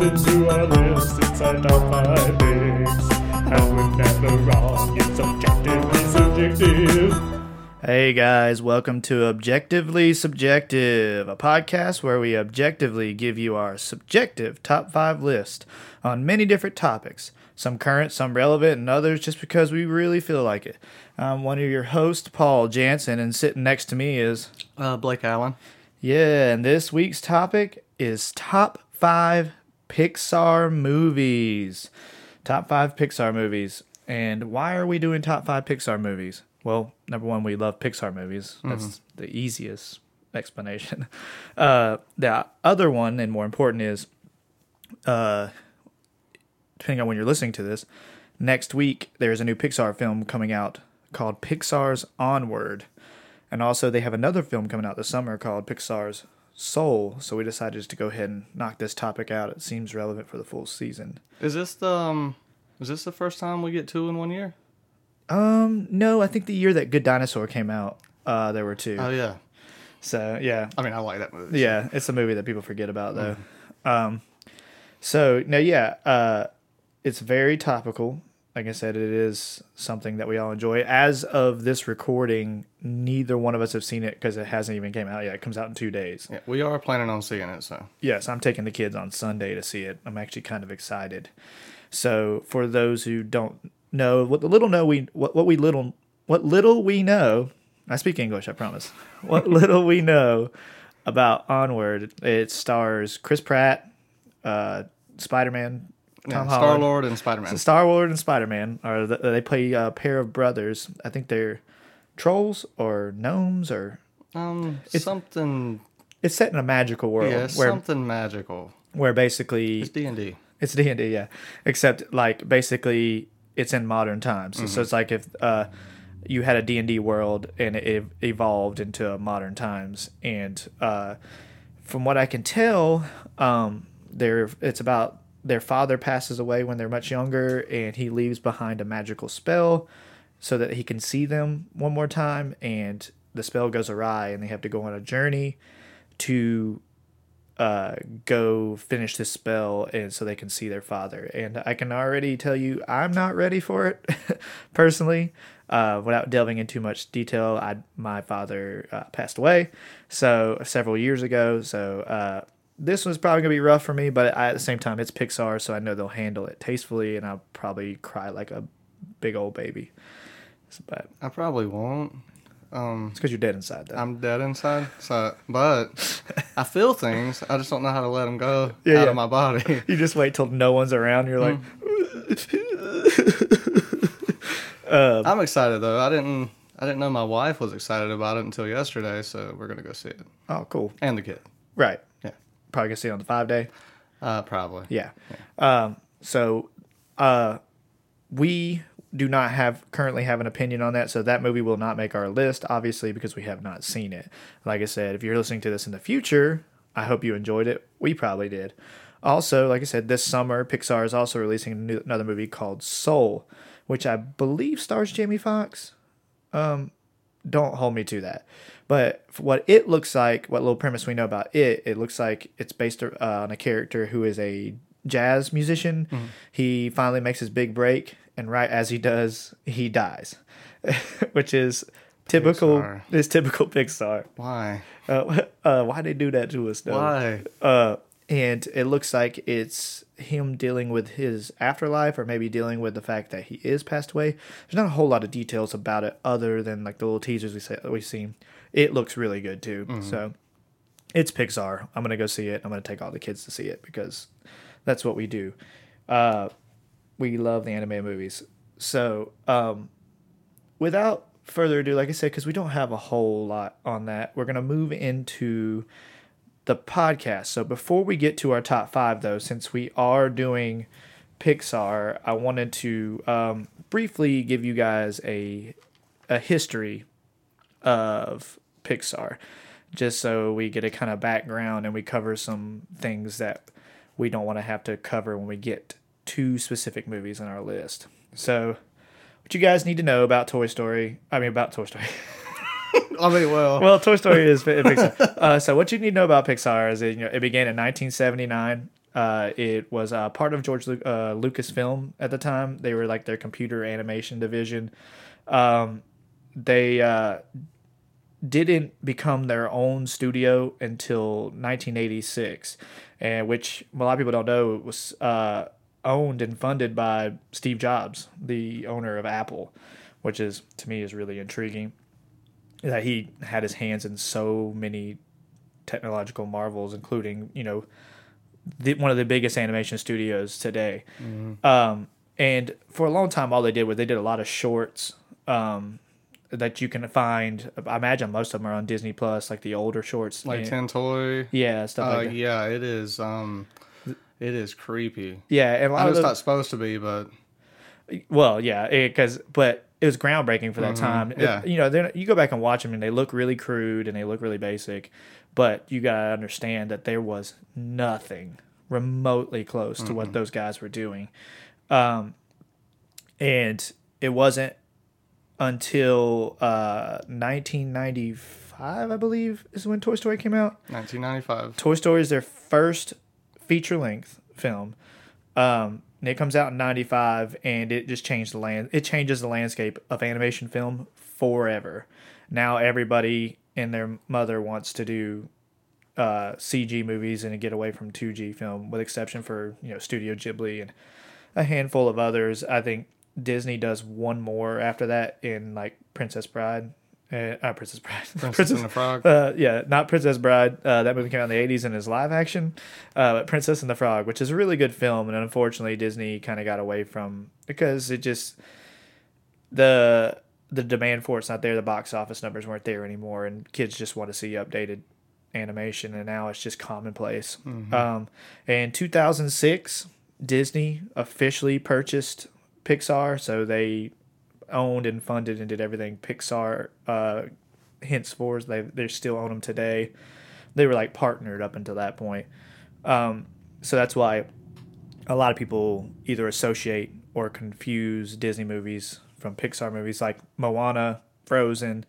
listen to our list. It's our top five picks. And we're never wrong. It's objectively subjective. Hey guys, welcome to Objectively Subjective, a podcast where we objectively give you our subjective top five list on many different topics, some current, some relevant, and others just because we really feel like it. I'm one of your hosts, Paul Jansen, and sitting next to me is, Uh, Blake Allen. yeah, and this week's topic is top five Pixar movies. Top five Pixar movies. And why are we doing top five Pixar movies? Well, number one, we love Pixar movies. That's the easiest explanation. Uh, the other one, and more important, is uh, depending on when you're listening to this, next week there's a new Pixar film coming out called Pixar's Onward. And also, they have another film coming out this summer called Pixar's Soul. So we decided just to go ahead and knock this topic out. It seems relevant for the full season. Is this the um, is this the first time we get two in one year? Um, no, I think the year that Good Dinosaur came out, uh, there were two. Oh yeah. So yeah, I mean, I like that movie. yeah, it's a movie that people forget about though. Um, so no, yeah, uh, it's very topical. Like I said, it is something that we all enjoy. As of this recording, neither one of us have seen it because it hasn't even came out yet. It comes out in two days. Yeah, we are planning on seeing it. So Yes, I'm taking the kids on Sunday to see it. I'm actually kind of excited. So for those who don't know, what the little know we what, what we little what little we know, I speak English, I promise. What little we know about Onward, it stars Chris Pratt, uh, Spider Man, Tom Star Lord and Spider Man. So Star Lord and Spider Man are the, they play a pair of brothers. I think they're trolls or gnomes or Um, something. it's set in a magical world Yeah, where something magical. where basically It's D and D. It's D and D, yeah. Except like basically it's in modern times. So it's like if uh, you had a D and D world and it evolved into modern times. And uh, from what I can tell, um, there it's about their father passes away when they're much younger, and he leaves behind a magical spell so that he can see them one more time. And the spell goes awry, and they have to go on a journey to uh, go finish this spell and so they can see their father. And I can already tell you I'm not ready for it personally. Uh, without delving into much detail, I my father uh, passed away so several years ago. So uh, this one's probably gonna be rough for me, but I, at the same time, it's Pixar, so I know they'll handle it tastefully, and I'll probably cry like a big old baby. But I probably won't. Um, it's because you're dead inside, though. I'm dead inside. So, but I feel things. I just don't know how to let them go Yeah, out yeah. of my body. you just wait till no one's around. You're like, I'm excited though. I didn't. I didn't know my wife was excited about it until yesterday. So we're gonna go see it, oh, cool. and the kid. Right. Yeah. Probably gonna see it on the five day. Uh, probably. Yeah. Um, so uh, we do not have currently have an opinion on that. So that movie will not make our list, obviously, because we have not seen it. Like I said, if you're listening to this in the future, I hope you enjoyed it. We probably did. Also, like I said, this summer Pixar is also releasing new, another movie called Soul, which I believe stars Jamie Foxx. Um, don't hold me to that. But what it looks like, what little premise we know about it, it looks like it's based uh, on a character who is a jazz musician. He finally makes his big break, and right as he does, he dies, which is typical. Pixar. Is typical Pixar. Why? Uh, uh, why they do that to us though? Why? Uh, and it looks like it's him dealing with his afterlife, or maybe dealing with the fact that he is passed away. There's not a whole lot of details about it, other than like the little teasers we say we see. It looks really good too. So it's Pixar. I'm gonna go see it. I'm gonna take all the kids to see it because that's what we do. Uh, we love the anime movies. So um, without further ado, like I said, because we don't have a whole lot on that, we're gonna move into the podcast. So before we get to our top five, though, since we are doing Pixar, I wanted to um, briefly give you guys a a history of Pixar, just so we get a kind of background and we cover some things that we don't want to have to cover when we get to specific movies on our list. So, what you guys need to know about Toy Story? I mean, about Toy Story. I mean, well, well, Toy Story is Pixar. Uh, so what you need to know about Pixar is that, you know it began in 1979. Uh, it was uh, part of George Lu- uh, Lucasfilm at the time. They were like their computer animation division. Um, they uh, didn't become their own studio until 1986, and which a lot of people don't know it was uh, owned and funded by Steve Jobs, the owner of Apple, which is to me is really intriguing. That he had his hands in so many technological marvels, including you know the, one of the biggest animation studios today. Um, and for a long time, all they did was they did a lot of shorts um, that you can find. I imagine most of them are on Disney Plus, like the older shorts. Like Tin Toy. yeah, stuff Uh, like that. yeah, it is. Um, it is creepy. Yeah, and a I lot know of it's those, not supposed to be, but Well, yeah, because but it was groundbreaking for that time. It- yeah. you know, you go back and watch them, and they look really crude and they look really basic, but you gotta understand that there was nothing remotely close to what those guys were doing, um, and it wasn't until uh, 1995, I believe, is when Toy Story came out. 1995. Toy Story is their first feature length film. Um, and it comes out in '95, and it just changed the land. It changes the landscape of animation film forever. Now everybody and their mother wants to do uh, CG movies and get away from 2D film, with exception for you know Studio Ghibli and a handful of others. I think Disney does one more after that in like Princess Bride. Uh, uh, Princess Bride. Princess and the Frog. Uh, yeah, not Princess Bride. Uh, that movie came out in the '80s and is live action. Uh, but Princess and the Frog, which is a really good film, and unfortunately Disney kind of got away from because it just the the demand for it's not there. The box office numbers weren't there anymore, and kids just want to see updated animation, and now it's just commonplace. Um, in 2006, Disney officially purchased Pixar, so they owned and funded and did everything Pixar. Uh, henceforth, they they still own them today. They were like partnered up until that point, um, so that's why a lot of people either associate or confuse Disney movies from Pixar movies, like Moana, Frozen,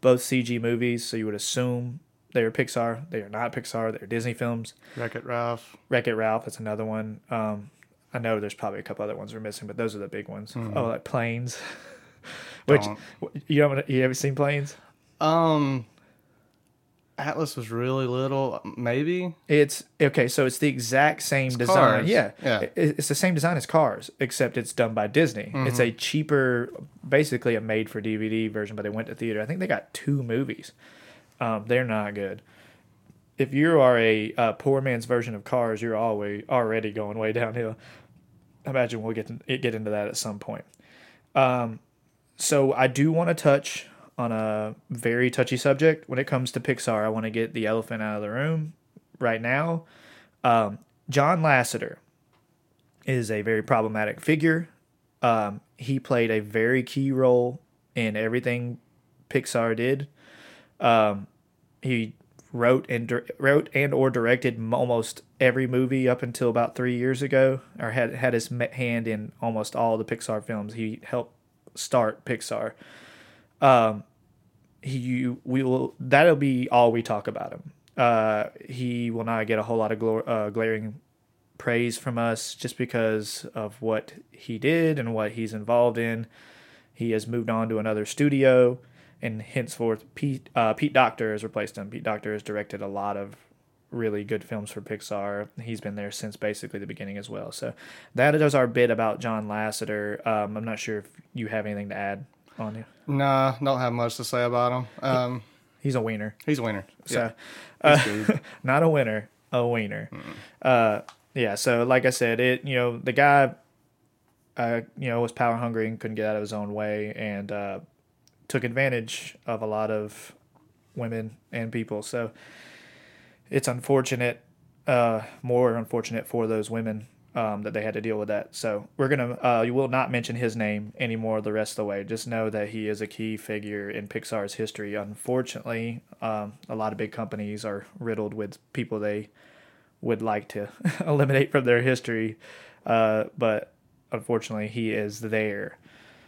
both CG movies. So you would assume they are Pixar. They are not Pixar. They're Disney films. Wreck It Ralph. Wreck It Ralph. That's another one. Um, I know there's probably a couple other ones we're missing, but those are the big ones. Oh, like Planes. Which you haven't you ever seen Planes? Um, Atlas was really little. Maybe. It's okay. So it's the exact same design. Cars. Yeah, Yeah. It- It's the same design as Cars, except it's done by Disney. It's Mm-hmm. a cheaper, basically a made-for-DVD version, but they went to theater. I think they got two movies. Um, they're not good. If you are a uh, poor man's version of Cars, you're always already going way downhill. I imagine we'll get to, get into that at some point. Um, so I do want to touch on a very touchy subject when it comes to Pixar. I want to get the elephant out of the room right now. Um, John Lasseter is a very problematic figure. Um, he played a very key role in everything Pixar did. Um, he wrote and dir- wrote and or directed almost every movie up until about three years ago, or had had his hand in almost all the Pixar films. He helped start Pixar. Um, he we will that'll be all we talk about him. Uh, he will not get a whole lot of glor- uh, glaring praise from us just because of what he did and what he's involved in. He has moved on to another studio, and henceforth, Pete uh, Pete Docter has replaced him. Pete Docter has directed a lot of really good films for Pixar. He's been there since basically the beginning as well. So that is our bit about John Lasseter. Um, I'm not sure if you have anything to add on him. Nah, don't have much to say about him. Um, He's a wiener. he's a winner. So, Yeah. uh, not a winner, a wiener. Uh, yeah. So, like I said, it you know the guy, uh, you know, was power hungry and couldn't get out of his own way, and uh, took advantage of a lot of women and people. So, it's unfortunate, uh, more unfortunate for those women. Um, that they had to deal with that. So we're gonna, uh, you will not mention his name anymore the rest of the way. Just know that he is a key figure in Pixar's history. Unfortunately, um, a lot of big companies are riddled with people they would like to eliminate from their history, uh, but unfortunately, he is there.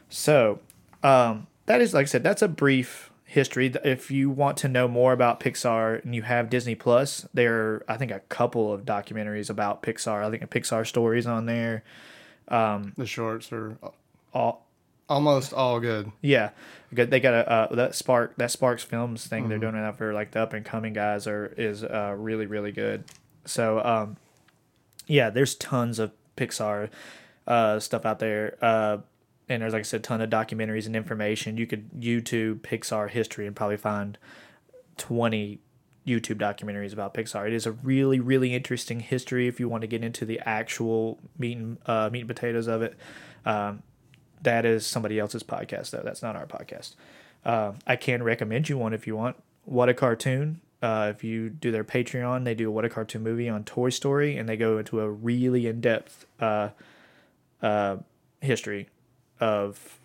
So um, that is, like I said, that's a brief history. If you want to know more about Pixar and you have Disney Plus, there are I think a couple of documentaries about Pixar. I think a Pixar stories on there. Um, The shorts are All almost all good. yeah, good. They got a uh, that Spark that Sparks Films thing. They're doing it for like the up and coming guys are is uh, really really good. So um, yeah, there's tons of Pixar uh, stuff out there. And there's like I said, ton of documentaries and information. You could YouTube Pixar history and probably find twenty YouTube documentaries about Pixar. It is a really really interesting history if you want to get into the actual meat and uh, meat and potatoes of it. Um, that is somebody else's podcast though. That's not our podcast. Uh, I can recommend you one if you want. What a cartoon. Uh, if you do their Patreon, they do a What a Cartoon movie on Toy Story, and they go into a really in depth uh, uh, history of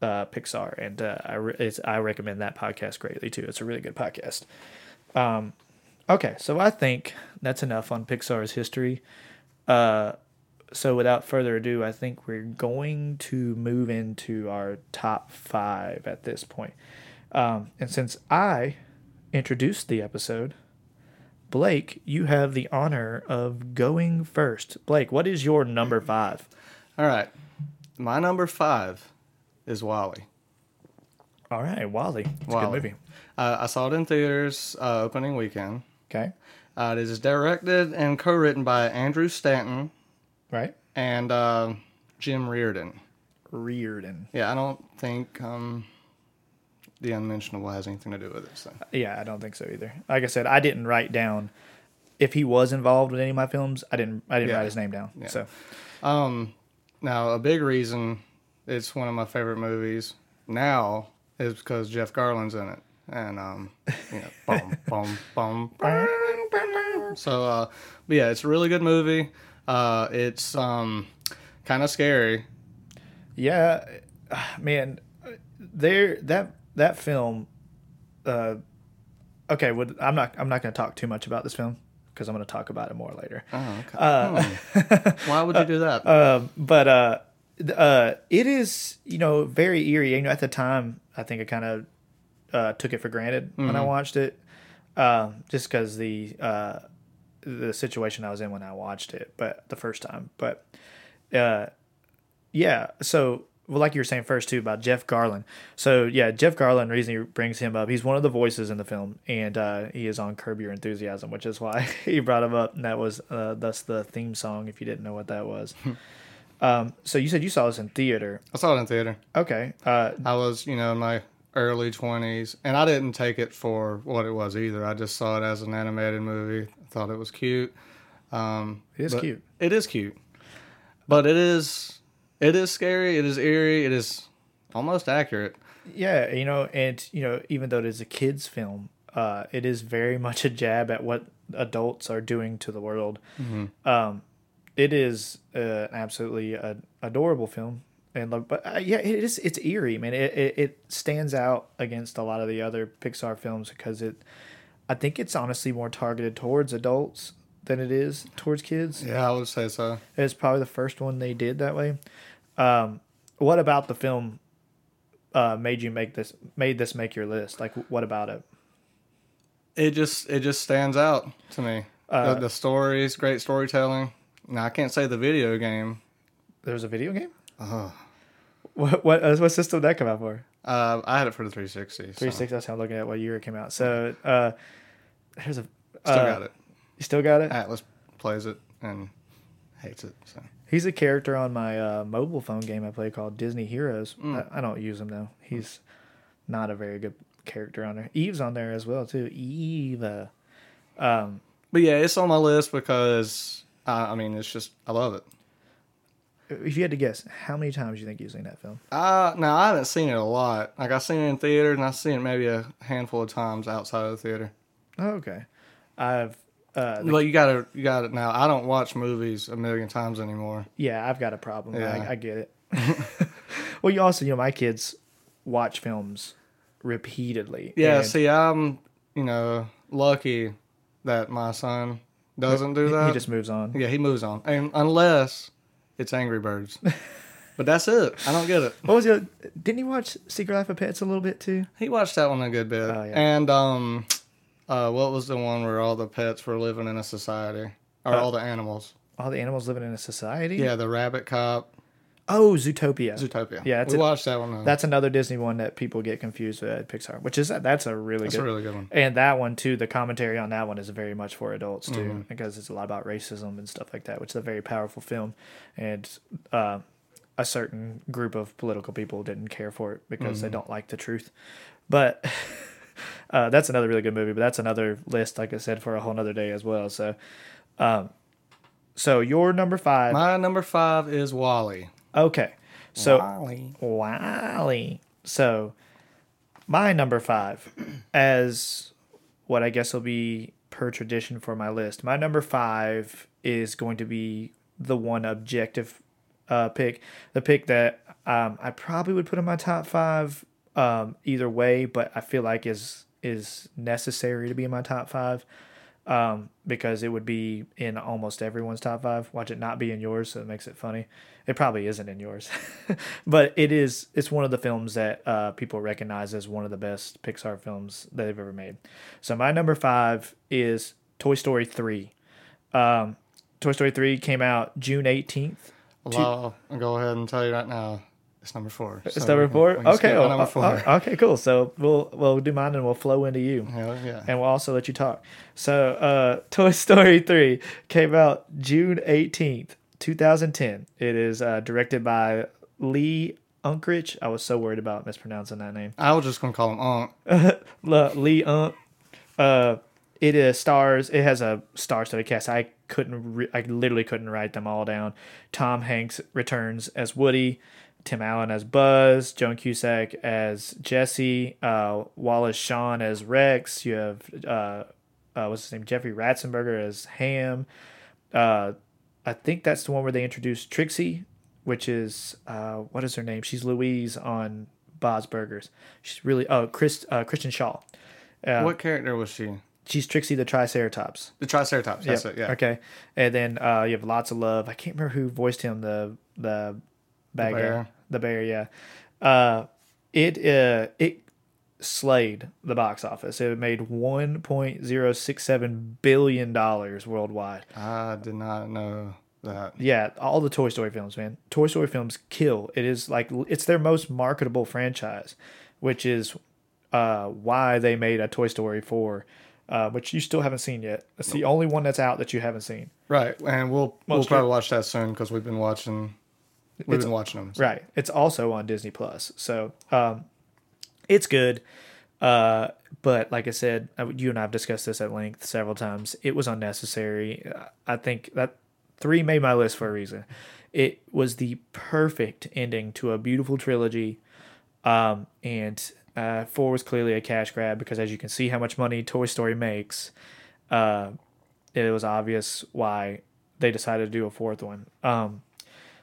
uh, Pixar, and uh, I re- I recommend that podcast greatly too. It's a really good podcast. Um, okay, so I think that's enough on Pixar's history. Uh, so without further ado, I think we're going to move into our top five at this point. Um, and since I introduced the episode, Blake, you have the honor of going first. Blake, what is your number five? All right. My number five is WALL-E. All right, WALL-E. It's a good movie. Uh, I saw it in theaters uh, opening weekend. Okay. Uh, it is directed and co-written by Andrew Stanton Right. and uh, Jim Reardon. Reardon. Yeah, I don't think um, the unmentionable has anything to do with it. So. Yeah, I don't think so either. Like I said, I didn't write down if he was involved with any of my films. I didn't. I didn't Yeah. write his name down. Yeah. So Um, now a big reason it's one of my favorite movies now is because Jeff Garlin's in it, and um, you know, boom, boom, boom, boom, boom. So, uh, but yeah, it's a really good movie. Uh, it's um, kind of scary. yeah, man, there that that film. Uh, okay, would I'm not I'm not going to talk too much about this film because I'm going to talk about it more later. Oh, okay. Hmm. Why would you do that? Um, but uh, uh, it is you know very eerie. You know, at the time, I think I kind of uh, took it for granted when I watched it, um, just because the uh, the situation I was in when I watched it, but the first time. But uh, yeah, so well, like you were saying first too about Jeff Garlin. So yeah, Jeff Garlin. The reason he brings him up, he's one of the voices in the film, and uh, he is on Curb Your Enthusiasm, which is why he brought him up. And that was uh, that's the theme song. If you didn't know what that was. um, so you said you saw this in theater. I saw it in theater. Okay. Uh, I was, you know, in my early 20s, and I didn't take it for what it was either. I just saw it as an animated movie. I thought it was cute. Um, It is cute. It is cute, but it is it is scary. It is eerie. It is almost accurate. Yeah, you know, and you know, even though it is a kids' film, uh, it is very much a jab at what adults are doing to the world. Um, it is uh, absolutely a adorable film, and but uh, yeah, it is. It's eerie, man. It, it it stands out against a lot of the other Pixar films because it. I think it's honestly more targeted towards adults than it is towards kids. Yeah, I would say so. It's probably the first one they did that way. Um, what about the film uh, made you make this made this make your list? Like, what about it? It just it just stands out to me. Uh, the, the stories, great storytelling. Now I can't say the video game. There's a video game. Uh, What what uh, what system did that come out for? uh, I had it for the 360. so That's how I'm looking at what year it came out. So uh, there's a Still uh, got it. You still got it. Atlas plays it and hates it. So He's a character on my uh, mobile phone game I play called Disney Heroes. Mm. I, I don't use him though. He's not a very good character on there. Eve's on there as well too. Eve. Uh, um, But yeah, it's on my list because uh, I mean, it's just I love it. if you had to guess, how many times do you think you've seen that film? Uh now I haven't seen it a lot. Like I've seen it in theater, and I've seen it maybe a handful of times outside of the theater. Oh, okay. I've uh, the- Well, you gotta you got it now. I don't watch movies a million times anymore. yeah, I've got a problem. Yeah. I, I get it. well, you also, you know, my kids watch films repeatedly. Yeah, and see, I'm you know lucky that my son doesn't do that. He just moves on. yeah, he moves on, and unless it's Angry Birds. But that's it. I don't get it. What was your? Didn't you watch Secret Life of Pets a little bit too? He watched that one a good bit. Oh, yeah. And um, uh, what was the one where all the pets were living in a society, or Uh, all the animals? All the animals living in a society. Yeah, the Rabbit Cop, Oh, Zootopia. Zootopia. Yeah, that's we it. watched that one. uh, That's another Disney one that people get confused with at Pixar, which is that's a really that's good. a really good one. and that one too. The commentary on that one is very much for adults too, Mm-hmm. because it's a lot about racism and stuff like that, which is a very powerful film, and uh, a certain group of political people didn't care for it because Mm-hmm. they don't like the truth. But uh, that's another really good movie. But that's another list, like I said, for a whole nother day as well. So, um, so your number five. My number five is WALL-E. okay, so. WALL-E. WALL-E. So, my number five, as what I guess will be per tradition for my list, my number five is going to be the one objective uh, pick, the pick that um, I probably would put in my top five um, either way, but I feel like is is necessary to be in my top five um, because it would be in almost everyone's top five. Watch it not be in yours, so it makes it funny. It probably isn't in yours, but it is. It's one of the films that uh, people recognize as one of the best Pixar films that they've ever made. So my number five is Toy Story three. Um, Toy Story three came out June eighteenth. Well, I'll go ahead and tell you right now, it's number four. It's So number four. Okay, well, number uh, four. uh, okay, cool. So we'll we'll do mine and we'll flow into you. Hell yeah. and we'll also let you talk. So, uh, Toy Story 3 came out June 18th, 2010. It is uh, directed by Lee Unkrich. I was so worried about mispronouncing that name. I was just gonna call him. Le- Lee Unk. Uh, it is stars. It has a star-studded cast. I couldn't. Re- I literally couldn't write them all down. Tom Hanks returns as Woody. Tim Allen as Buzz. Joan Cusack as Jesse. Uh, Wallace Shawn as Rex. You have uh, uh, what's his name? Jeffrey Ratzenberger as Ham. Uh, I think that's the one where they introduced Trixie, which is uh, what is her name? She's Louise on Bob's Burgers. She's really oh Chris uh, Kristen Schaal. Uh, what character was she? She's Trixie the Triceratops. The Triceratops. That's Yep. it. Yeah. Okay. And then uh, you have lots of love. I can't remember who voiced him. The the bad guy. bear. The bear. Yeah. Uh, it uh it slayed the box office. It made one point zero six seven billion dollars worldwide. I did not know that. Yeah, all the Toy Story films, man. Toy Story films kill. It is like it's their most marketable franchise, which is uh, why they made a Toy Story four, uh, which you still haven't seen yet. It's the only one that's out that you haven't seen. Right, and we'll we'll probably watch that soon because we've been watching. We've It's- been watching them. so- Right. It's also on Disney Plus. So um, it's good. Uh, but like I said, you and I have discussed this at length several times. It was unnecessary. Uh, I think that three made my list for a reason. It was the perfect ending to a beautiful trilogy. Um, and uh, four was clearly a cash grab because as you can see how much money Toy Story makes, uh, it was obvious why they decided to do a fourth one. Um,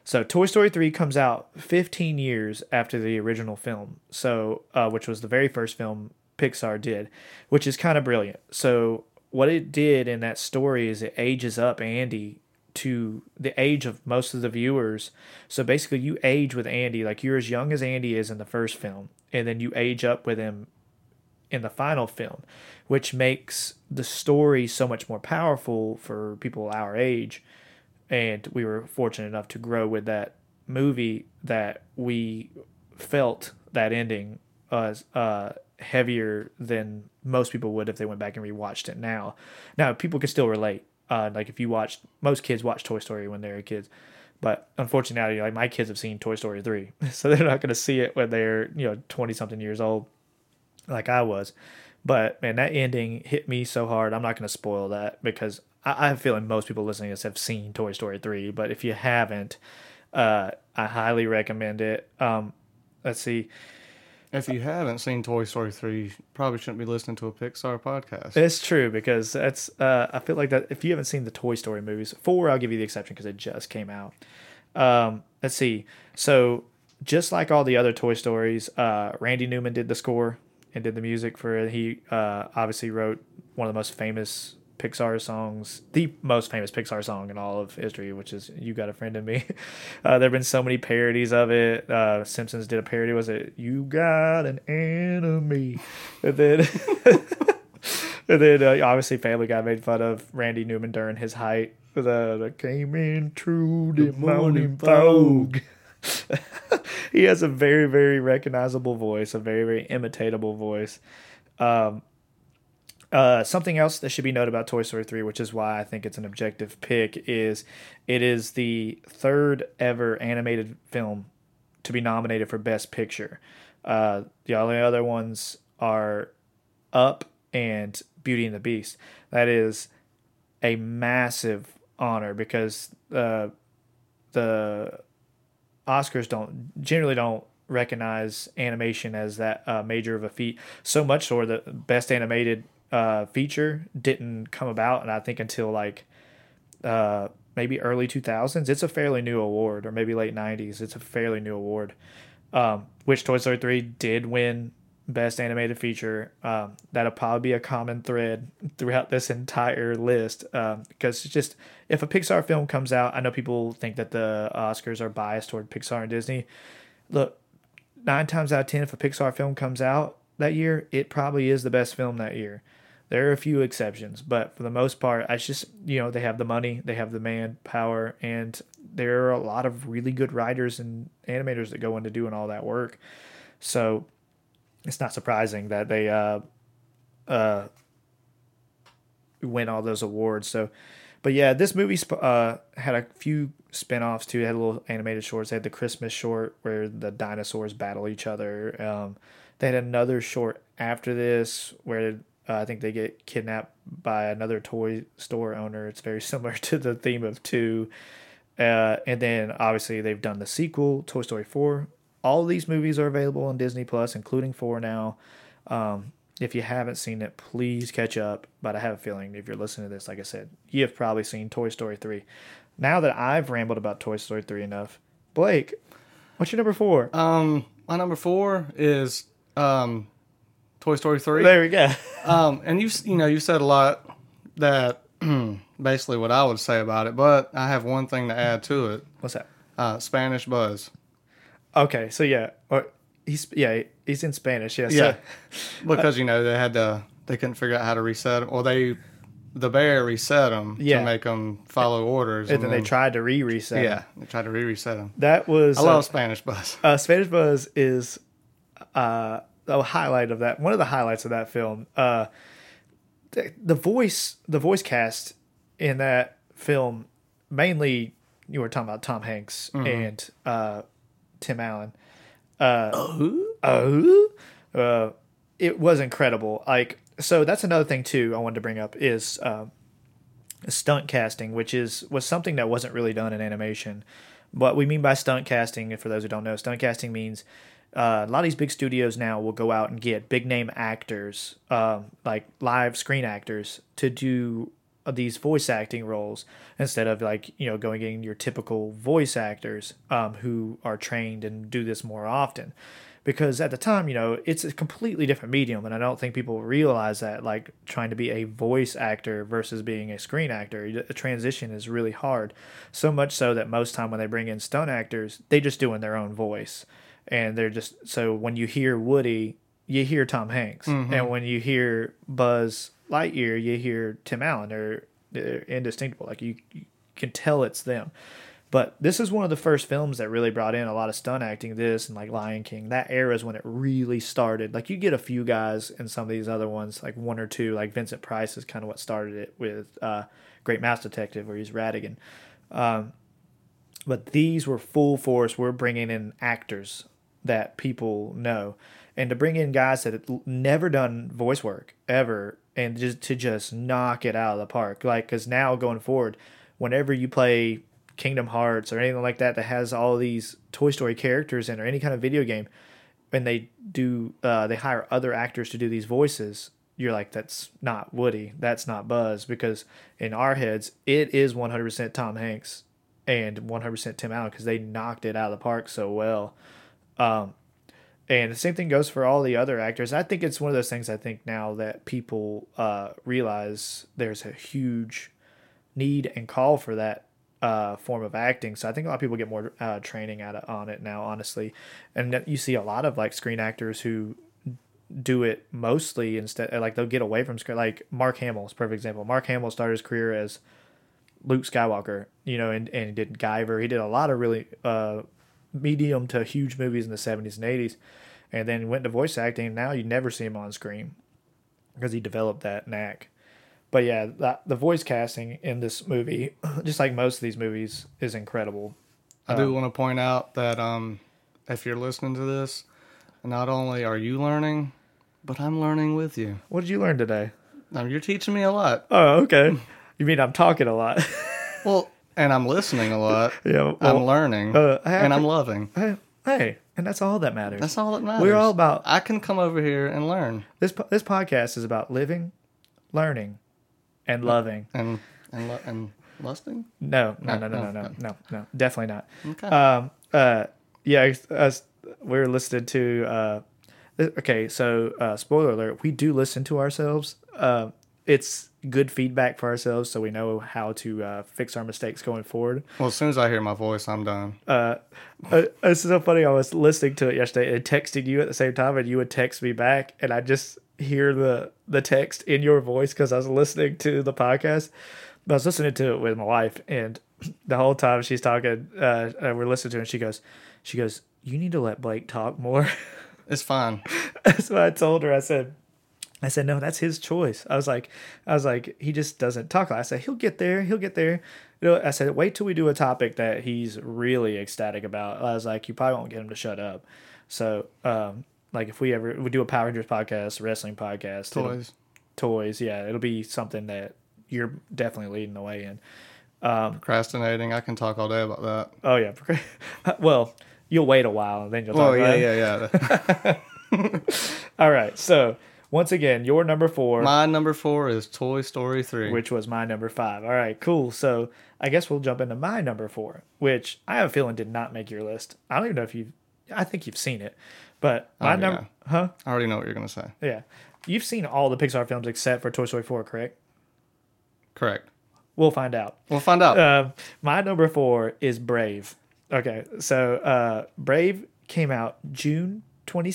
so Toy Story 3 comes out 15 years after the original film. So uh, which was the very first film Pixar did, which is kind of brilliant. So what it did in that story is it ages up Andy to the age of most of the viewers. So basically you age with Andy like you're as young as Andy is in the first film and then you age up with him in the final film, which makes the story so much more powerful for people our age. And we were fortunate enough to grow with that movie that we felt that ending as uh, heavier than most people would if they went back and rewatched it now. Now, people can still relate. Uh, like if you watch, most kids watch Toy Story when they were kids. But unfortunately, like my kids have seen Toy Story 3, so they're not going to see it when they're, you know, 20 something years old like I was. But man, that ending hit me so hard. I'm not going to spoil that because I, I have a feeling most people listening to this have seen Toy Story 3. But if you haven't, uh, I highly recommend it. Um, let's see. If you haven't seen Toy Story three, you probably shouldn't be listening to a Pixar podcast. It's true because that's. Uh, I feel like that if you haven't seen the Toy Story movies, four I'll give you the exception because it just came out. Um, let's see. So just like all the other Toy Stories, uh, Randy Newman did the score and did the music for it. He uh, obviously wrote one of the most famous Pixar songs, the most famous Pixar song in all of history, which is "You Got a Friend in Me." Uh, there have been so many parodies of it. Uh, Simpsons did a parody. Was it "You Got an Enemy"? And then, and then uh, obviously Family Guy made fun of Randy Newman during his height. The, the came in through the morning fog. he has a very very recognizable voice, a very very imitatable voice. Um, uh, something else that should be noted about Toy Story 3, which is why I think it's an objective pick, is it is the third ever animated film to be nominated for Best Picture. Uh, the only other ones are Up and Beauty and the Beast. That is a massive honor because uh, the Oscars don't generally don't recognize animation as that uh, major of a feat. So much so that Best Animated uh, feature didn't come about, and I think until like uh, maybe early 2000s. It's a fairly new award, or maybe late 90s. It's a fairly new award, um, which Toy Story 3 did win Best Animated Feature. Um, that'll probably be a common thread throughout this entire list um, because just if a Pixar film comes out, I know people think that the Oscars are biased toward Pixar and Disney. Look, nine times out of ten, if a Pixar film comes out that year, it probably is the best film that year. There are a few exceptions, but for the most part, I just you know they have the money, they have the manpower, and there are a lot of really good writers and animators that go into doing all that work. So it's not surprising that they uh, uh, win all those awards. So, but yeah, this movie uh, had a few spin-offs too. It had little animated shorts. They had the Christmas short where the dinosaurs battle each other. Um, they had another short after this where uh, I think they get kidnapped by another toy store owner. It's very similar to the theme of two. Uh, and then obviously they've done the sequel, Toy Story 4. All these movies are available on Disney Plus, including 4 now. Um, if you haven't seen it, please catch up. But I have a feeling if you're listening to this, like I said, you have probably seen Toy Story 3. Now that I've rambled about Toy Story 3 enough, Blake, what's your number four? Um, my number four is um, Toy Story three. there we go. Um, and you you know you said a lot that basically what I would say about it, but I have one thing to add to it. What's that? Uh, Spanish Buzz. Okay, so yeah, or he's yeah he's in Spanish. Yeah, so- Yeah, because you know they had to they couldn't figure out how to reset 'em. Or they the bear reset them Yeah. to make them follow orders, and then they tried to re reset. Yeah, they tried to re-reset them. that was I love uh, Spanish Buzz. uh, Spanish Buzz is uh, a highlight of that. One of the highlights of that film. Uh, the, the voice, the voice cast in that film, mainly you were talking about Tom Hanks and uh, Tim Allen. Uh, oh, uh, it was incredible. Like so, that's another thing too. I wanted to bring up is. Um, stunt casting, which is was something that wasn't really done in animation. What we mean by stunt casting, for those who don't know, stunt casting means uh, a lot of these big studios now will go out and get big name actors, um, like live screen actors, to do uh, these voice acting roles instead of like you know going in your typical voice actors um, who are trained and do this more often. Because at the time you know it's a completely different medium and i don't think people realize that like trying to be a voice actor versus being a screen actor the transition is really hard. So much so that most time when they bring in stunt actors they just doing their own voice and they're just so when you hear woody you hear tom hanks and when you hear buzz lightyear you hear tim allen they're, they're indistinguishable like you, you can tell it's them but this is one of the first films that really brought in a lot of stunt acting. This and like Lion King, that era is when it really started. Like you get a few guys in some of these other ones, like one or two. Like Vincent Price is kind of what started it with uh, Great Mouse Detective, where he's Ratigan. Um, but these were full force. We're bringing in actors that people know, and to bring in guys that had never done voice work ever, and just to just knock it out of the park. Like because now going forward, whenever you play Kingdom Hearts or anything like that that has all these Toy Story characters in or any kind of video game, and they do uh, they hire other actors to do these voices, you're like that's not Woody, that's not Buzz because in our heads it is 100% Tom Hanks and 100% Tim Allen because they knocked it out of the park so well. Um, and the same thing goes for all the other actors. I think it's one of those things. I think now that people uh, realize there's a huge need and call for that uh, form of acting. So I think a lot of people get more uh, training at it, on it now, honestly. And you see a lot of like screen actors who do it mostly instead, like they'll get away from screen. Like Mark Hamill is perfect example. Mark Hamill started his career as Luke Skywalker, you know, and, and he did Guyver. He did a lot of really uh, medium to huge movies in the 70s and 80s. And then went to voice acting. And now you never see him on screen because he developed that knack. But yeah, the, the voice casting in this movie, just like most of these movies, is incredible. I do want to point out that um, if you're listening to this, not only are you learning, but I'm learning with you. What did you learn today? Um, you're teaching me a lot. Oh, okay. You mean I'm talking a lot? Well, and I'm listening a lot. yeah. I'm learning, uh, and I'm loving. hey, hey, and that's all that matters. That's all that matters. We're all about I can come over here and learn, this. This podcast is about living, learning, and loving. and and lu- and lusting. No, no, no, No, no, no, no, no, no, definitely not. Okay. Um, uh, yeah, us, we're listening to. Uh, okay, so uh, spoiler alert: we do listen to ourselves. Uh, it's good feedback for ourselves, so we know how to uh, fix our mistakes going forward. well, as soon as I hear my voice, I'm done. Uh, uh, it's so funny. I was listening to it yesterday and texting you at the same time, and you would text me back, and I just hear the the text in your voice because I was listening to the podcast. But I was listening to it with my wife, and the whole time she's talking, uh, and we're listening to it, and she goes, she goes, "You need to let Blake talk more." It's fine. That's what I told her. I said, I said, no, that's his choice. I was like, I was like, he just doesn't talk. I said, he'll get there. He'll get there. You know, I said, wait till we do a topic that he's really ecstatic about. I was like, you probably won't get him to shut up. So, um, like if we ever we do a Power Rangers podcast, wrestling podcast, Toys. toys, yeah, it'll be something that you're definitely leading the way in. Procrastinating. I can talk all day about that. Oh yeah, well, you'll wait a while and then you'll talk. Oh yeah, yeah, yeah. All right, so once again, your number four. My number four is Toy Story three. which was my number five. All right, cool. So I guess we'll jump into my number four, which I have a feeling did not make your list. I don't even know if you've, I think you've seen it, but my Oh, number, huh? I already know what you're gonna say. Yeah, you've seen all the Pixar films except for Toy Story four, correct? Correct. We'll find out. We'll find out. Um, my number four is Brave. Okay, so uh, Brave came out June twenty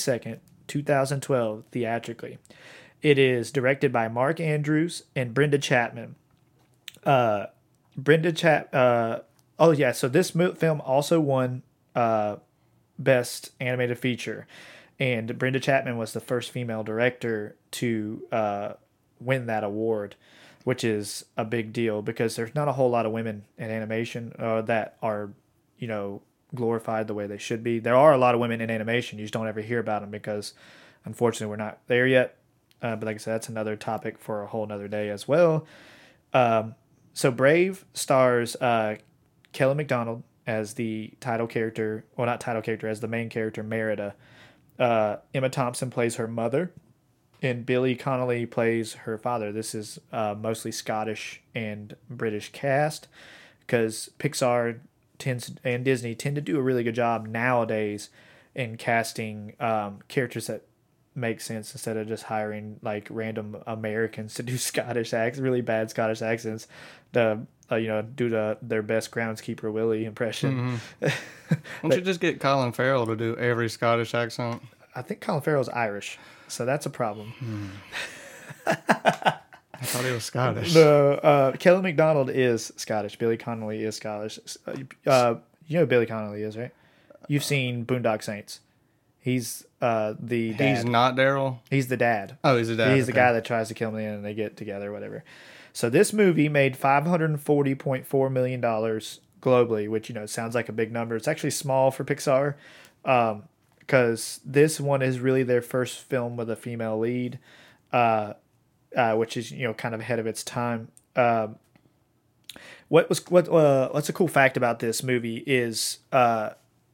second, two thousand twelve, theatrically. It is directed by Mark Andrews and Brenda Chapman. Uh, Brenda Chap. Uh, oh yeah, so this mo- film also won uh, best animated feature, and Brenda Chapman was the first female director to uh, win that award, which is a big deal because there's not a whole lot of women in animation uh, that are, you know, glorified the way they should be. There are a lot of women in animation. You just don't ever hear about them because, unfortunately, we're not there yet. Uh, but like I said, that's another topic for a whole nother day as well. Um, so Brave stars uh, Kelly Macdonald as the title character, well, not title character, as the main character Merida. Uh, Emma Thompson plays her mother, and Billy Connolly plays her father. This is uh, mostly Scottish and British cast because Pixar tends and Disney tend to do a really good job nowadays in casting um, characters that make sense instead of just hiring like random Americans to do Scottish accents, really bad Scottish accents, to uh, you know do the their best groundskeeper Willie impression. Why don't you just get Colin Farrell to do every Scottish accent? I think Colin Farrell's Irish, so that's a problem. I thought he was Scottish. The uh, Kelly Macdonald is Scottish. Billy Connolly is Scottish. Uh, you know who Billy Connolly is, right? You've seen Boondock Saints. He's uh, the dad. He's not Daryl. He's the dad. Oh, he's a dad. He's the guy that tries to kill me, and they get together, whatever. So this movie made five hundred and forty point four million dollars globally, which you know sounds like a big number. It's actually small for Pixar, because this one is really their first film with a female lead, uh, uh, which is you know kind of ahead of its time. Um, what was what uh, what's a cool fact about this movie is uh,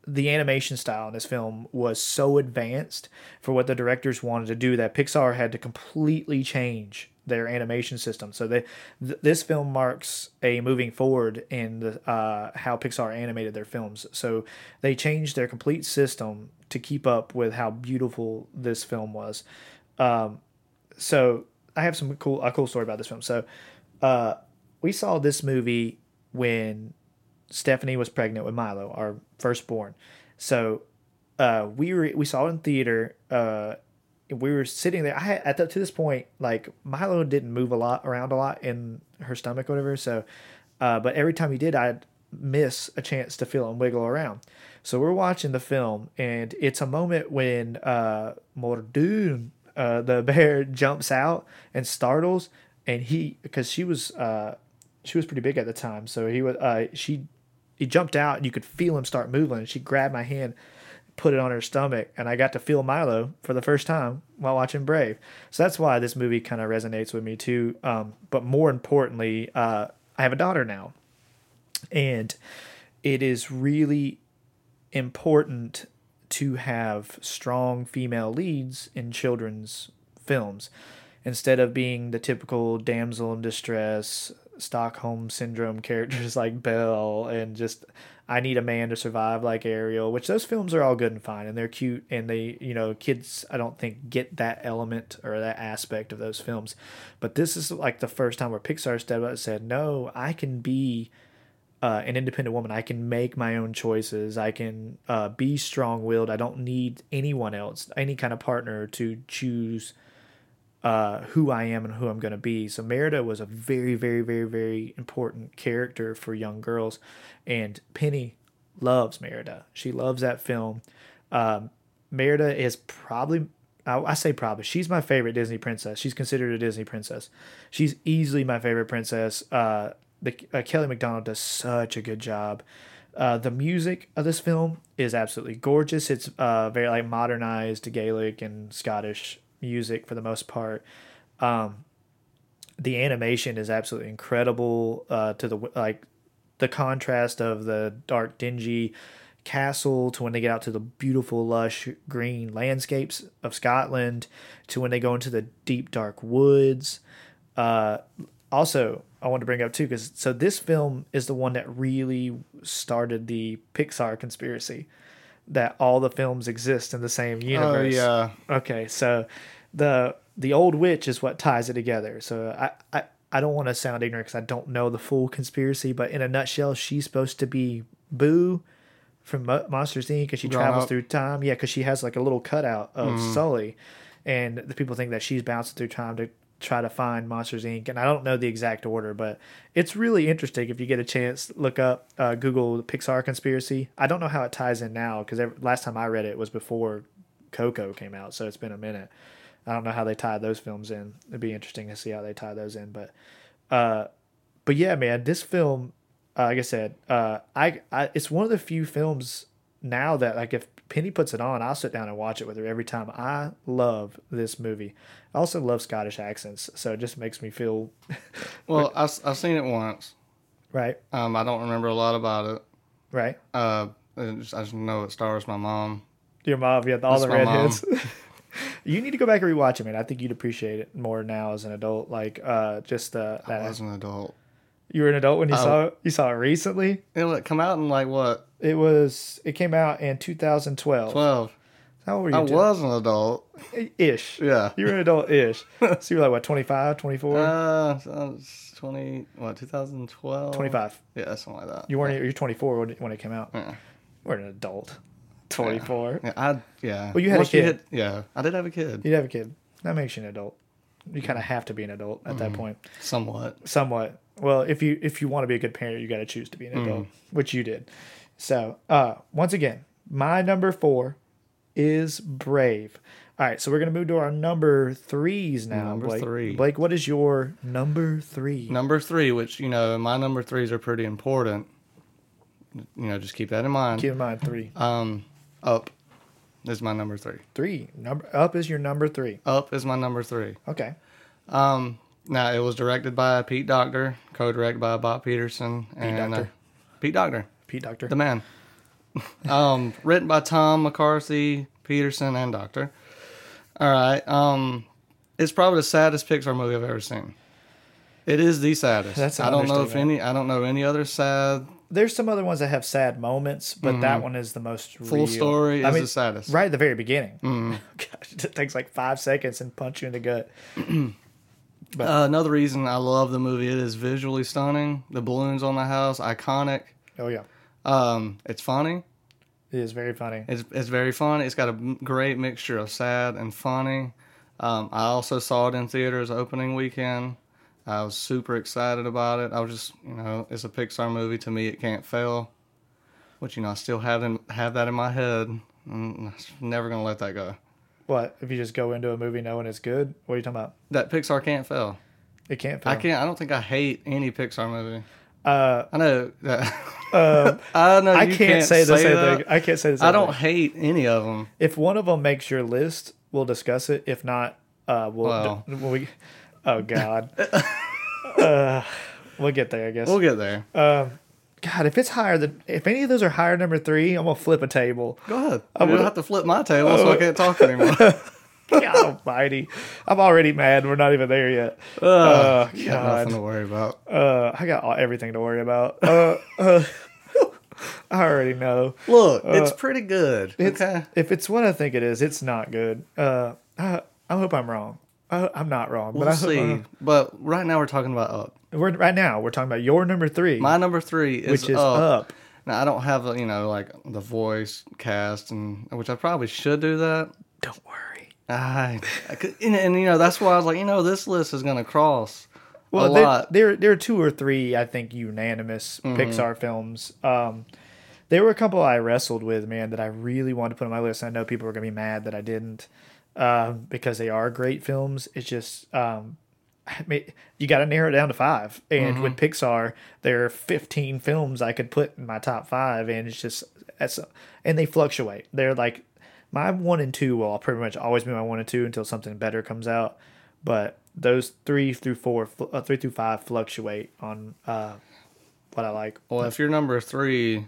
the animation style in this film was so advanced for what the directors wanted to do that Pixar had to completely change their animation system. So they th- this film marks a moving forward in the, uh, how Pixar animated their films. So they changed their complete system to keep up with how beautiful this film was. Um, so I have some cool a cool story about this film. So uh, we saw this movie when Stephanie was pregnant with Milo, our firstborn. So uh, we were we saw it in theater. Uh, we were sitting there. I had, at the, to this point, like Milo didn't move a lot around a lot in her stomach, or whatever. So, uh, but every time he did, I'd miss a chance to feel him wiggle around. So we're watching the film, and it's a moment when uh, Mordoon, uh, the bear, jumps out and startles, and he because she was uh, she was pretty big at the time, so he was uh, she he jumped out, and you could feel him start moving, and she grabbed my hand put it on her stomach and I got to feel Milo for the first time while watching Brave. So that's why this movie kind of resonates with me too. Um, but more importantly, uh, I have a daughter now and it is really important to have strong female leads in children's films instead of being the typical damsel in distress Stockholm syndrome characters like Belle and just I need a man to survive like Ariel, which those films are all good and fine and they're cute and they, you know, kids I don't think get that element or that aspect of those films. But this is like the first time where Pixar stepped up and said, "No, I can be uh, an independent woman. I can make my own choices. I can uh, be strong willed. I don't need anyone else, any kind of partner to choose uh, who I am and who I'm going to be. So Merida was a very, very, very, very important character for young girls, and Penny loves Merida. She loves that film. Um, Merida is probably. I, say probably. She's my favorite Disney princess. She's considered a Disney princess. She's easily my favorite princess. Uh, the uh, Kelly Macdonald does such a good job. Uh, the music of this film is absolutely gorgeous. It's uh, very like modernized Gaelic and Scottish music for the most part. Um, the animation is absolutely incredible. Uh, to the like, the contrast of the dark, dingy castle to when they get out to the beautiful, lush green landscapes of Scotland to when they go into the deep, dark woods. Uh, also, I want to bring up too because so this film is the one that really started the Pixar conspiracy that all the films exist in the same universe. Oh yeah. Okay, so the the old witch is what ties it together. So I I, I don't want to sound ignorant because I don't know the full conspiracy, but in a nutshell, she's supposed to be Boo from Mo- Monsters Inc. because she travels up. through time. Yeah, because she has like a little cutout of Mm-hmm. Sully, and the people think that she's bouncing through time to try to find Monsters Inc. And I don't know the exact order, but it's really interesting if you get a chance. Look up, uh, Google Pixar conspiracy. I don't know how it ties in now because last time I read it was before Coco came out, so it's been a minute. I don't know how they tie those films in. It'd be interesting to see how they tie those in, but uh, but yeah, man, this film, uh, like I said, uh, I, I it's one of the few films now that like if Penny puts it on, I'll sit down and watch it with her every time. I love this movie. I also love Scottish accents, so it just makes me feel Well, I, have seen it once. right, Um, I don't remember a lot about it. right. Uh, I just, I just know it stars my mom. Your mom, yeah, all That's the redheads. you need to go back and rewatch it, man. I think you'd appreciate it more now as an adult. Like, uh, just uh, I was an adult. You were an adult when you Oh. saw it. You saw it recently. It would come out in like what It was. It came out in 2012. twelve. How old were you? I Tim? was an adult. ish. Yeah. You were an adult ish. so you were like what 25, 24, Uh, so I was twenty. What 2012? 25. Yeah, something like that. You weren't. You're 24 when it, when it came out. Yeah. We're an adult. 24. Yeah, I yeah. Well, you had a kid. yeah, I did have a kid. You'd have a kid. That makes you an adult. You kind of have to be an adult at Mm-hmm. that point. Somewhat. Somewhat. Well, if you if you want to be a good parent, you got to choose to be an adult, Mm. which you did. So, uh, once again, my number four is Brave. All right, so we're gonna move to our number threes now. Number Blake. three. Blake, what is your number three? Number three, which you know, my number threes are pretty important. You know, just keep that in mind. Keep in mind three. Um, up is my number three. Three. Number up is your number three. Up is my number three. Okay. Um, now it was directed by Pete Docter, co-directed by Bob Peterson, and Docter. Uh, Pete Docter, Pete Docter. the man. um, written by Tom McCarthy, Peterson, and Docter. All right. Um, It's probably the saddest Pixar movie I've ever seen. It is the saddest. That's I don't know if any. I don't know any other sad There's some other ones that have sad moments, but that one is the most full real. story. I is mean, the saddest. right at the very beginning. Mm-hmm. Gosh, it takes like five seconds and punch you in the gut. Uh, another reason I love the movie. It is visually stunning. The balloons on the house, iconic. Oh yeah, Um, it's funny. it is very funny. It's it's very fun. It's got a m- great mixture of sad and funny. Um, I also saw it in theaters opening weekend. I was super excited about it. I was just, you know, it's a Pixar movie. To me, it can't fail. Which you know, I still have in, have that in my head. and I'm never gonna let that go. What if you just go into a movie knowing it's good? What are you talking about? That Pixar can't fail. It can't. Fail. I can't. I don't think I hate any Pixar movie. Uh, I know that. uh, I know I you can't, say the same that. thing. I can't say the same. I don't thing. hate any of them. If one of them makes your list, we'll discuss it. If not, uh, we'll. Well. when we, oh God. uh, we'll get there, I guess. We'll get there. Um, God, if it's higher than if any of those are higher number three, I'm gonna flip a table. Go ahead. I'm gonna have to flip my table, so I can't talk anymore. God Almighty, I'm already mad. We're not even there yet. Uh, you got nothing to worry about. uh, I got all, everything to worry about. Uh, uh, I already know. Look, it's pretty good. It's, okay. If it's what I think it is, it's not good. Uh, I, I hope I'm wrong. I, I'm not wrong, but We'll I hope, see. But right now we're talking about up. we're right now. We're talking about your number three, My number three is, which is up. up. Now I don't have you know like the voice cast and which I probably should do that. Don't worry. I, I could, and, and you know that's why I was like you know this list is gonna cross Well, a there, lot. there there are two or three I think unanimous Mm-hmm. Pixar films. Um, there were a couple I wrestled with, man, that I really wanted to put on my list. I know people are gonna be mad that I didn't, um, because they are great films. It's just um, I mean, you got to narrow it down to five. And Mm-hmm. with Pixar, there are 15 films I could put in my top five, and it's just that's and they fluctuate. They're like my one and two will pretty much always be my one and two until something better comes out. But those three through four, uh, three through five fluctuate on uh, what I like. Well, if your number three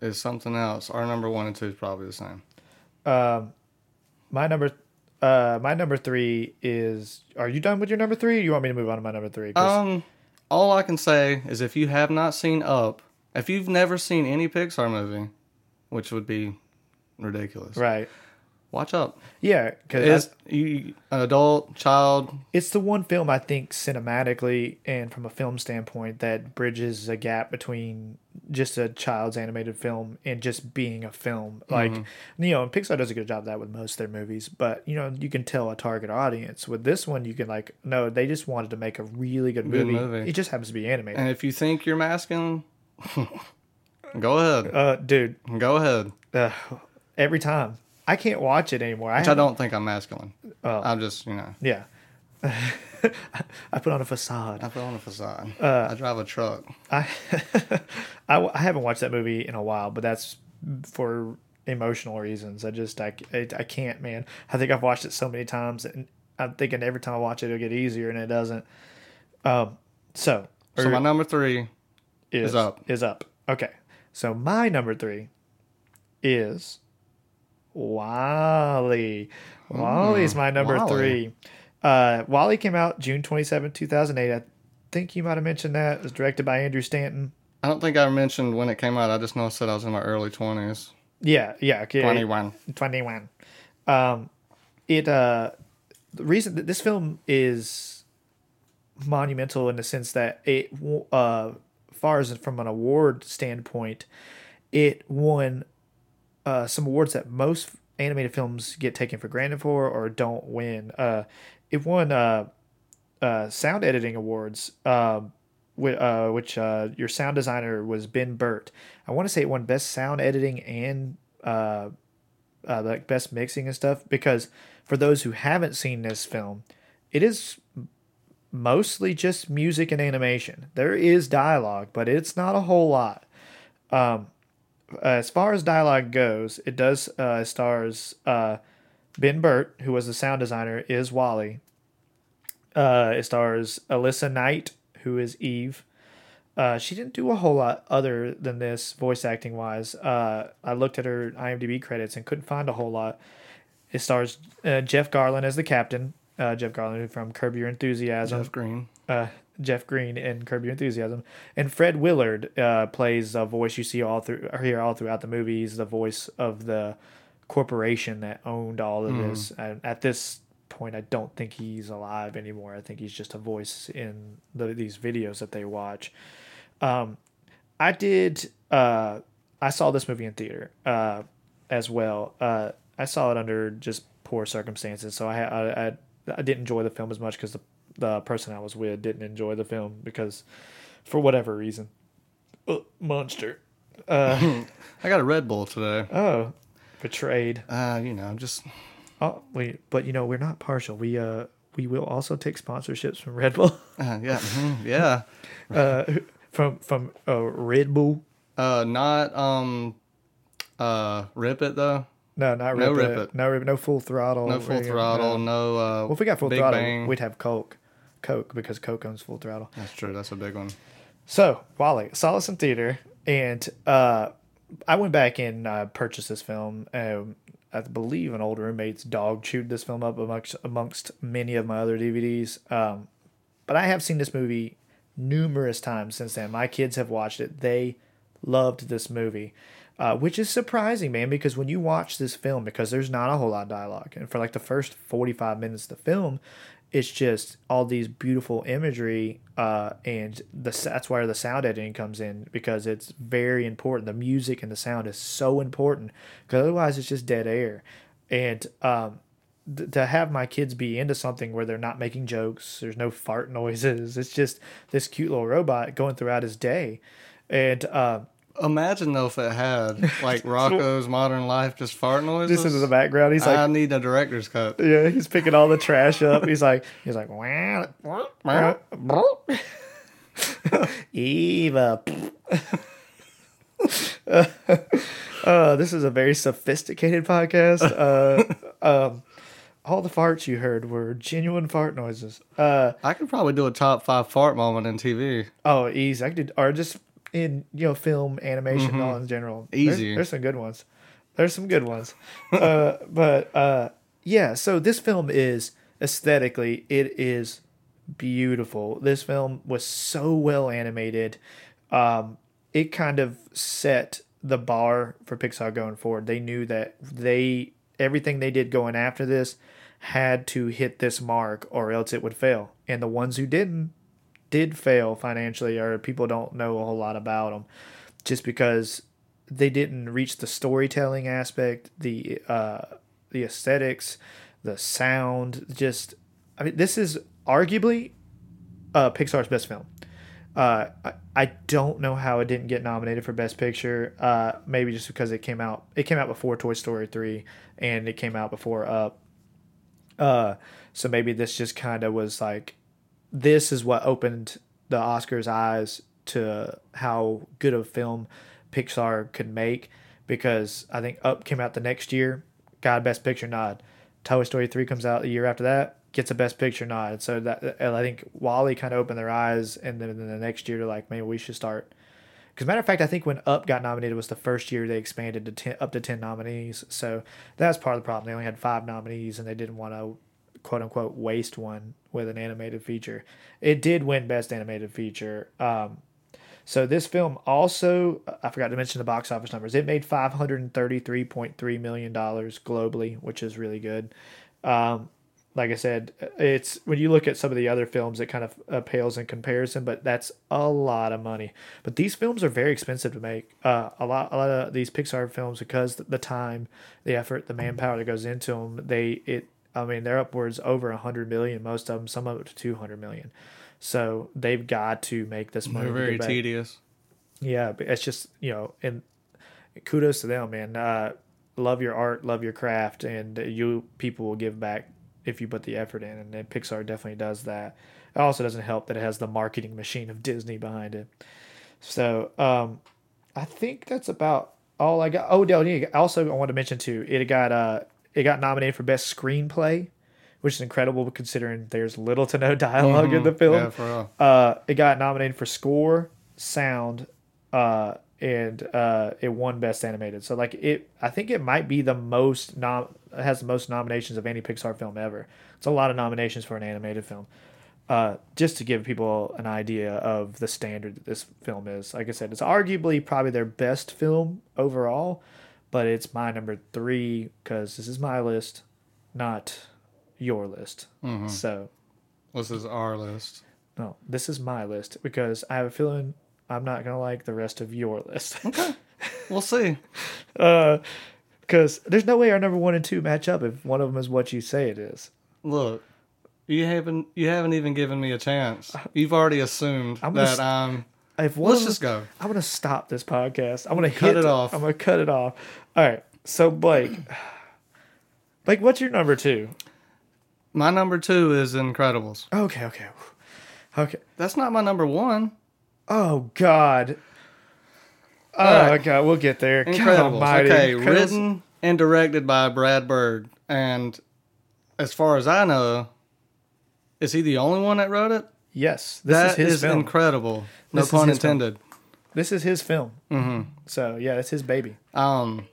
is something else, our number one and two is probably the same. Um, My number, uh, my number three is. Are you done with your number three? Or you want me to move on to my number three? Um, all I can say is if you have not seen Up, if you've never seen any Pixar movie, which would be ridiculous, right. Watch Up. Yeah, because It's an adult, child. it's the one film I think cinematically and from a film standpoint that bridges a gap between just a child's animated film and just being a film. Like, you know, and Pixar does a good job of that with most of their movies, but you know, you can tell a target audience. With this one, you can like, no, they just wanted to make a really good Good movie. movie. It just happens to be animated. And if you think you're masculine, go ahead. uh, dude, Go ahead. uh, every time I can't watch it anymore. I, Which I haven't- don't think I'm masculine. Oh. I'm just, you know, Yeah. I put on a facade. I put on a facade. Uh, I drive a truck. I, I I haven't watched that movie in a while, but that's for emotional reasons. I just I, I, I can't, man. I think I've watched it so many times, and I'm thinking every time I watch it, it'll get easier, and it doesn't. Um, so So my number three is up. Is up. Okay. So my number three is WALL-E. WALL-E's my number WALL-E. three. Uh, WALL-E came out June 27, 2008. I think you might have mentioned that. It was directed by Andrew Stanton. I don't think I mentioned when it came out. I just know I said I was in my early 20s. Yeah, yeah. okay. 21. 21. Um, it uh, the reason that this film is monumental in the sense that it uh, far as from an award standpoint, it won uh, some awards that most animated films get taken for granted for or don't win. Uh, it won uh, uh, sound editing awards. Um, uh, which uh, your sound designer was Ben Burtt. I want to say it won best sound editing and uh, like best mixing and stuff. Because for those who haven't seen this film, it is mostly just music and animation. There is dialogue, but it's not a whole lot. Um, as far as dialogue goes, it does uh, stars uh, Ben Burtt, who was the sound designer, is WALL-E. Uh, it stars Elissa Knight, who is Eve. Uh, she didn't do a whole lot other than this voice acting wise. Uh, I looked at her IMDb credits and couldn't find a whole lot. It stars uh, Jeff Garlin as the captain, uh, Jeff Garlin from Curb Your Enthusiasm. Jeff Greene. Jeff Greene in Curb Your Enthusiasm, and Fred Willard uh, plays a voice you see all through or hear all throughout the movie. He's the voice of the corporation that owned all of this. And at this point, I don't think he's alive anymore. I think he's just a voice in the, these videos that they watch. Um, I did. Uh, I saw this movie in theater uh, as well. Uh, I saw it under just poor circumstances, so I I, I, I didn't enjoy the film as much because the the person I was with didn't enjoy the film because for whatever reason. Uh, monster. Uh, I got a Red Bull today. oh, betrayed. Uh, you know, just Oh, wait, but you know we're not partial. We uh we will also take sponsorships from Red Bull. uh, yeah, mhm, yeah. Uh, from from uh, Red Bull. Uh, not um, uh, Rip It though. No, not No Rip, Rip It. It. No Rip No full throttle. No full throttle. no. No. Uh, Well, if we got full Big throttle, Bang. we'd have Coke. Coke because Coke owns full throttle. That's true. That's a big one. So, WALL-E, saw this in theater, and uh, I went back and uh, purchased this film. Um, I believe an old roommate's dog chewed this film up amongst amongst many of my other DVDs. Um, but I have seen this movie numerous times since then. My kids have watched it. They loved this movie, uh, which is surprising, man, because when you watch this film, because there's not a whole lot of dialogue, and for like the first 45 minutes of the film, it's just all these beautiful imagery, uh, and the that's where the sound editing comes in because it's very important. The music and the sound is so important because otherwise it's just dead air, and um, th- to have my kids be into something where they're not making jokes, there's no fart noises. It's just this cute little robot going throughout his day, and uh, Imagine though if it had like Rocko's Modern Life, just fart noises. this is the background. He's like, I need a director's cut. yeah, he's picking all the trash up. He's like, he's like, Eva. uh, this is a very sophisticated podcast. Uh, um, all the farts you heard were genuine fart noises. Uh, I could probably do a top five fart moment in TV. oh, easy. I could, or just in you know film animation all in general. There's- Easy. There's, some good ones. There's some good ones. uh, but uh, yeah, so this film is aesthetically it is beautiful. This film was so well animated. Um, it kind of set the bar for Pixar going forward. They knew that they everything they did going after this had to hit this mark or else it would fail. And the ones who didn't did fail financially or people don't know a whole lot about them just because they didn't reach the storytelling aspect, the uh, the aesthetics, the sound. Just, I mean, this is arguably uh, Pixar's best film. Uh, I, don't know how it didn't get nominated for Best Picture. Uh, maybe just because it came out. It came out before Toy Story three, and it came out before Up. Uh, so maybe this just kind of was like, this is what opened the Oscars' eyes to how good of a film Pixar could make. Because I think Up came out the next year, got a Best Picture nod. Toy Story three comes out the year after that, gets a Best Picture nod. So that I think WALL-E kind of opened their eyes, and then in the next year, like, maybe we should start. Because matter of fact, I think when Up got nominated was the first year they expanded to 10, up to ten nominees. So that's part of the problem. They only had five nominees, and they didn't want to quote unquote waste one with an animated feature. It did win Best Animated Feature. Um, so this film also, I forgot to mention the box office numbers. It made five hundred and thirty-three point three million dollars globally, which is really good. Um, like I said, it's when you look at some of the other films, it kind of uh, pales in comparison, but that's a lot of money. But these films are very expensive to make. Uh, a lot, a lot of these Pixar films, because the time, the effort, the manpower that goes into them, they it. I mean, they're upwards over a hundred million. Most of them, some of it to two hundred million. So they've got to make this money. They're very tedious. Yeah, but it's just you know, and kudos to them, man. Uh, love your art, love your craft, and you people will give back if you put the effort in, and then Pixar definitely does that. It also doesn't help that it has the marketing machine of Disney behind it. So um, I think that's about all I got. Oh, Del, also I want to mention too, it got uh, it got nominated for best screenplay, which is incredible considering there's little to no dialog in the film. Yeah, for real. Uh, it got nominated for score, sound, uh, and uh, it won Best Animated. So like it, I think it might be the most nom has the most nominations of any Pixar film ever. It's a lot of nominations for an animated film. Uh, just to give people an idea of the standard that this film is. Like I said, it's arguably probably their best film overall, but it's my number three because this is my list, not your list. So This is our list. no, this is my list because I have a feeling I'm not gonna like the rest of your list. Okay, we'll see. uh, because there's no way our number one and two match up if one of them is what you say it is. Look, you haven't you haven't even given me a chance. You've already assumed I'm that st- I'm. If one Let's just go. I'm gonna stop this podcast. I'm gonna Cut hit it off. I'm gonna cut it off. All right. So Blake, Blake, what's your number two? My number two is Incredibles. Okay, okay, okay. That's not my number one. Oh God. Oh right. God, we'll get there. Incredibles. Okay, Incredibles- written and directed by Brad Bird. And as far as I know, is he the only one that wrote it? Yes, this That is his is film. incredible. No This pun his film. intended. This is his film. Mm-hmm. So yeah, it's his baby. Um,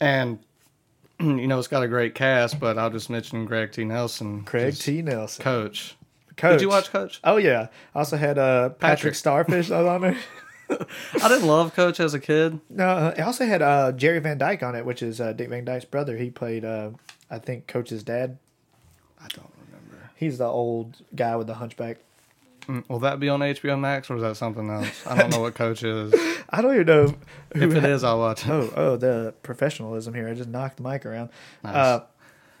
and you know it's got a great cast, but I'll just mention Greg T. Nelson, Craig T. Nelson. Coach. Coach. Did you watch Coach? Oh yeah. I also had uh, Patrick, Patrick. Starfish on there. I didn't love Coach as a kid. No, uh, I also had uh, Jerry Van Dyke on it, which is uh, Dick Van Dyke's brother. He played, uh, I think, Coach's dad. I don't remember. He's the old guy with the hunchback. Mm, Will that be on HBO Max or is that something else? I don't know what Coach is. I don't even know who. If it ha- is, I'll watch it. oh, oh, the professionalism here. I just knocked the mic around. Nice. Uh,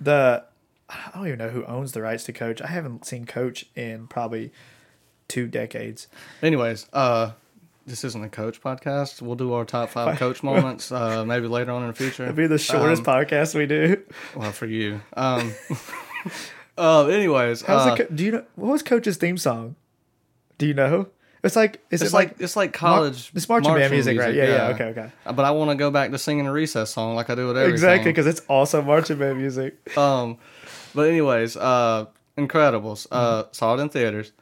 the I don't even know who owns the rights to Coach. I haven't seen Coach in probably two decades. Anyways, uh, this isn't a Coach podcast. We'll do our top five Coach moments uh, maybe later on in the future. It'll be the shortest Um, podcast we do. Well, for you. Um, uh, anyways, How's uh, the co- do you know what was Coach's theme song? Do you know? It's like is it's it like, like it's like college. it's marching, band music, right? Yeah, yeah. Okay, okay. But I want to go back to singing a recess song like I do with everything. Exactly, because it's also marching band music. Um, but anyways, uh, Incredibles. Uh, saw it in theaters.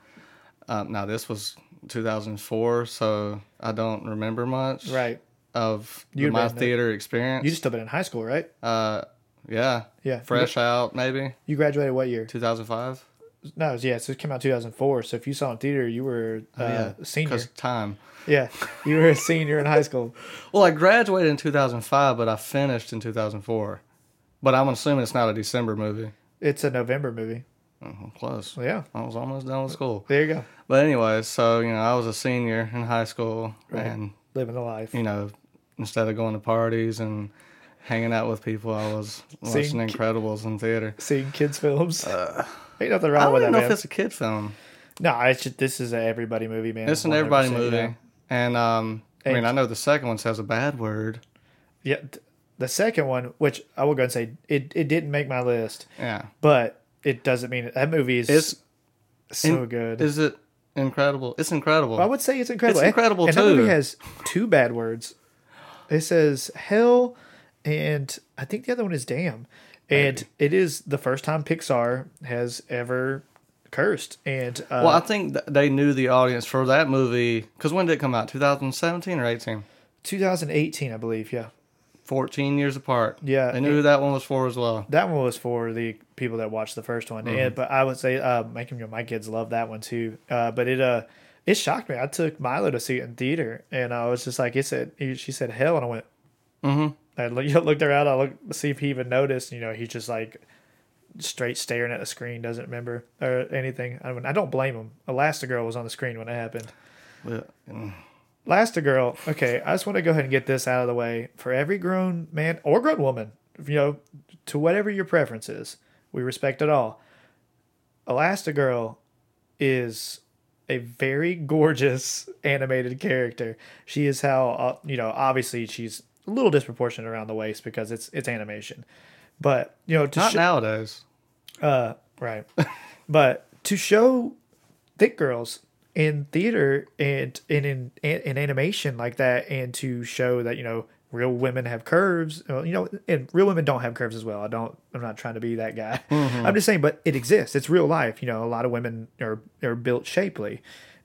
Um, now this was 2004, so I don't remember much Right. of You'd my theater experience. You just still been in high school, right? uh, yeah, Yeah. fresh out maybe You graduated what year? 2005. No, was- yeah, so it came out 2004. So if you saw it in theater, you were uh, Oh, yeah, senior. because time. Yeah, you were a senior in high school. Well, I graduated in 2005, but I finished in 2004. But I'm assuming it's not a December movie. It's a November movie. Oh, close. Yeah, I was almost done with school. there you go. But anyways, so you know, I was a senior in high school, Right. and Living the life. you know, instead of going to parties and hanging out with people, I was watching Seeing Incredibles in theater. Seeing kids' films. Ain't nothing I wrong don't with that, know man. if it's a kid film. No, it's just, this is an everybody movie, man. It's an everybody 100%, movie, yeah. and um, I mean, I know the second one says a bad word. Yeah, th- the second one, which I will go and say, it, it didn't make my list, Yeah, but it doesn't mean that movie is it's so in- good. Is it incredible? It's incredible. I would say it's incredible. It's incredible, and, and too. That movie has two bad words. It says hell, and I think the other one is damn. And it is the first time Pixar has ever cursed. And uh, well, I think th- they knew the audience for that movie because when did it come out? 2017 or 18? 2018, I believe. Yeah, 14 years apart. Yeah, they knew who that one was for as well. that one was for the people that watched the first one. Mm-hmm. And but I would say, uh, making my kids love that one too. Uh, but it uh, it shocked me. I took Milo to see it in theater, and I was just like, it said. She said hell, and I went. Mm-hmm. I look- looked around. I looked see if he even noticed. You know, he's just like straight staring at the screen, doesn't remember or anything. I mean, I don't blame him. Elastigirl was on the screen when it happened. But, mm, Elastigirl. Okay, I just want to go ahead and get this out of the way for every grown man or grown woman. You know, to whatever your preference is, we respect it all. Elastigirl is a very gorgeous animated character. She is how uh, you know. Obviously, she's a little disproportionate around the waist because it's it's animation, but you know to not sho- nowadays. uh, right. but to show thick girls in theater and, and in in animation like that, and to show that you know real women have curves, you know, and real women don't have curves as well. I don't. I'm not trying to be that guy. I'm just saying, but it exists. It's real life. You know, a lot of women are are built shapely,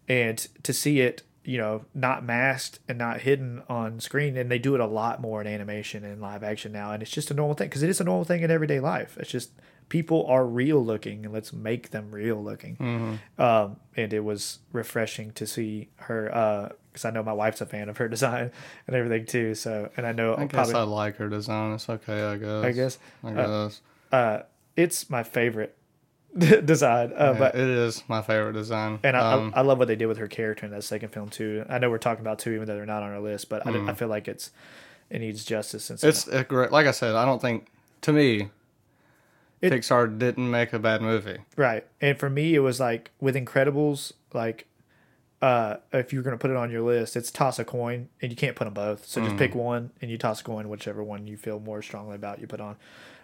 and to see it you know, not masked and not hidden on screen. And they do it a lot more in animation and live action now. And it's just a normal thing because it is a normal thing in everyday life. It's just people are real looking and let's make them real looking. Um, and it was refreshing to see her because I know my wife's a fan of her design and everything too. So, and I know I guess probably, I like her design. It's okay, I guess. I guess I uh, guess. uh, it's my favorite design. Uh, Yeah, but it is my favorite design. And I, um, I, I love what they did with her character in that second film too. I know we're talking about two, even though they're not on our list, but I, Mm. I feel like it's it needs justice. Since it's a great. Like I said, I don't think to me, It- Pixar didn't make a bad movie. right. And for me, it was like with Incredibles, like uh, if you're gonna put it on your list, it's toss a coin, and you can't put them both. So just Mm. pick one, and you toss a coin, whichever one you feel more strongly about, you put on.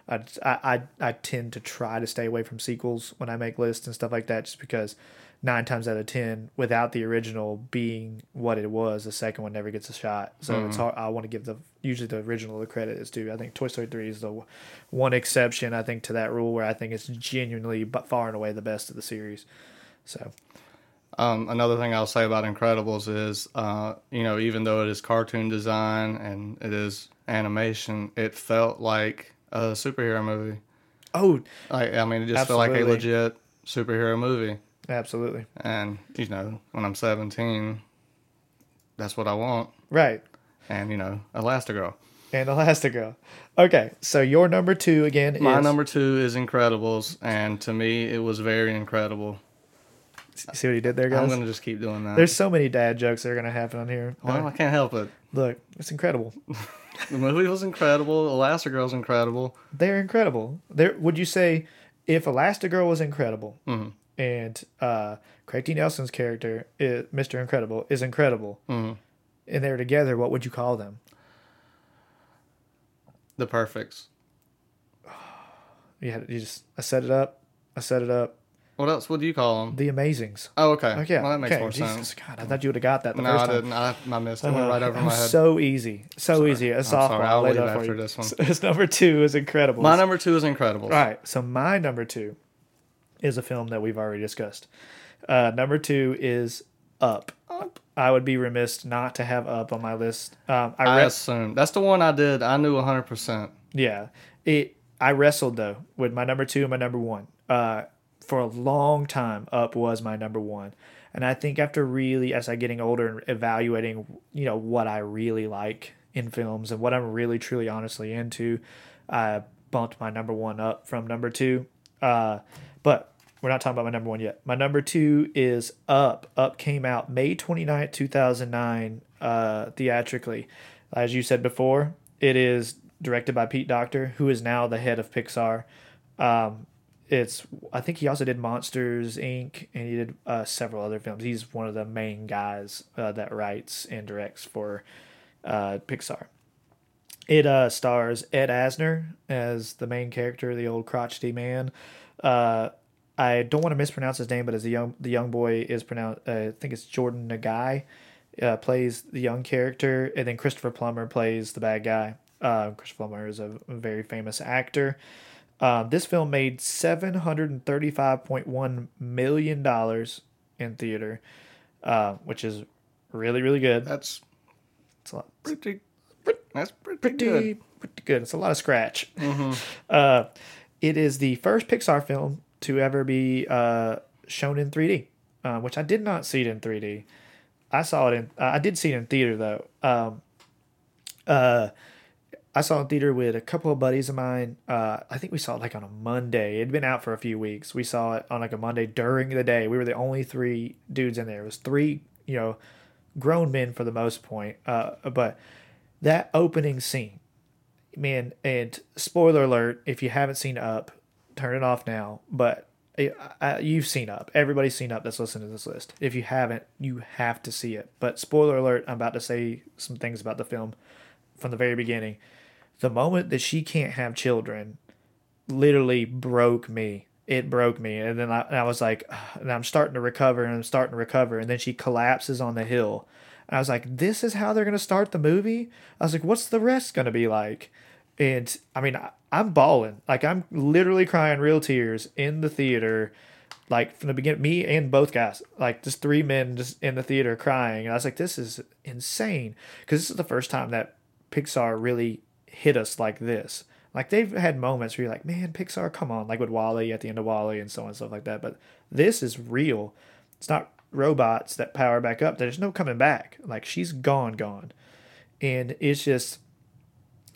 I, I I tend to try to stay away from sequels when I make lists and stuff like that, just because nine times out of ten, without the original being what it was, the second one never gets a shot. So it's hard. I want to give the usually the original the credit is due. I think Toy Story three is the one exception I think to that rule where I think it's genuinely but far and away the best of the series. So Um, another thing I'll say about Incredibles is, uh, you know, even though it is cartoon design and it is animation, it felt like a superhero movie. oh, I, I mean, it just felt like a legit superhero movie. absolutely And you know, when I'm 17, that's what I want. right. And you know, Elastigirl. And Elastigirl. Okay, so your number two again My is number two is Incredibles, and to me, it was very incredible. See what he did there, guys. I'm gonna just keep doing that. There's so many dad jokes that are gonna happen on here. well, I can't help it. Look, it's incredible. The movie was incredible. Elastigirl's incredible. They're incredible. There, would you say if Elastigirl was incredible Mhm. and uh, Craig T. Nelson's character, is, Mr. Incredible, is incredible, Mhm. and they're together, what would you call them? The perfects. You, had, you just I set it up. I set it up. What else would you call them? The Amazings. Oh, okay. Okay, Well, that makes okay. more Jesus, sense. God, I thought you would have got that the No, first I time. didn't. I, I missed it. It went right over Uh, my head. So easy, so easy. A I'm softball. sorry, I'll leave after this one. His number two is Incredibles. My number two is Incredibles. All right. So my number two is a film that we've already discussed. Uh, number two is Up. Up. I would be remiss not to have Up on my list. Um, I I assume that's the one I did. I knew 100. percent yeah. It. I wrestled though with my number two and my number one. Uh, for a long time, Up was my number one, and I think after really, as I getting older and evaluating, you know, what I really like in films and what I'm really truly honestly into, I bumped my number one up from number two. Uh, but we're not talking about my number one yet. My number two is Up. Up came out May 29th, 2009, uh, theatrically. As you said before, it is directed by Pete Docter, who is now the head of Pixar. Um, it's I think he also did Monsters Inc. and he did uh, several other films. He's one of the main guys uh, that writes and directs for uh, Pixar. It uh, stars Ed Asner as the main character, the old crotchety man. Uh, I don't want to mispronounce his name, but as the young the young boy is pronounced, uh, I think it's Jordan Nagai, plays the young character, and then Christopher Plummer plays the bad guy. Christopher Plummer is a very famous actor. Um, this film made seven hundred and thirty-five point one million dollars in theater, uh, which is really really good. That's It's a lot, pretty. That's pretty, pretty good. pretty good. It's a lot of scratch. Uh, it is the first Pixar film to ever be uh, shown in 3D, uh, which I did not see it in 3D. I saw it in. I did see it in theater though. Um, uh, I saw it in theater with a couple of buddies of mine. Uh, I think we saw it like on a Monday. It'd been out for a few weeks. We saw it on like a Monday during the day. We were the only three dudes in there. It was three, you know, grown men for the most point. Uh, but that opening scene, man, and spoiler alert, if you haven't seen Up, turn it off now. But I, I, you've seen Up. Everybody's seen Up that's listening to this list. If you haven't, you have to see it. But spoiler alert, I'm about to say some things about the film from the very beginning. The moment that she can't have children literally broke me. It broke me. And then I, and I was like, and I'm starting to recover and I'm starting to recover. And then she collapses on the hill. And I was like, this is how they're going to start the movie? I was like, what's the rest going to be like? And I mean, I, I'm bawling. Like, I'm literally crying real tears in the theater, like from the beginning, me and both guys, like just three men just in the theater crying. And I was like, this is insane. Because this is the first time that Pixar really hit us like this. Like they've had moments where you're like, man, Pixar, come on, like with WALL-E at the end of WALL-E and so on and stuff like that. But this is real. It's not robots that power back up. There's no coming back. Like she's gone, gone. And it's just,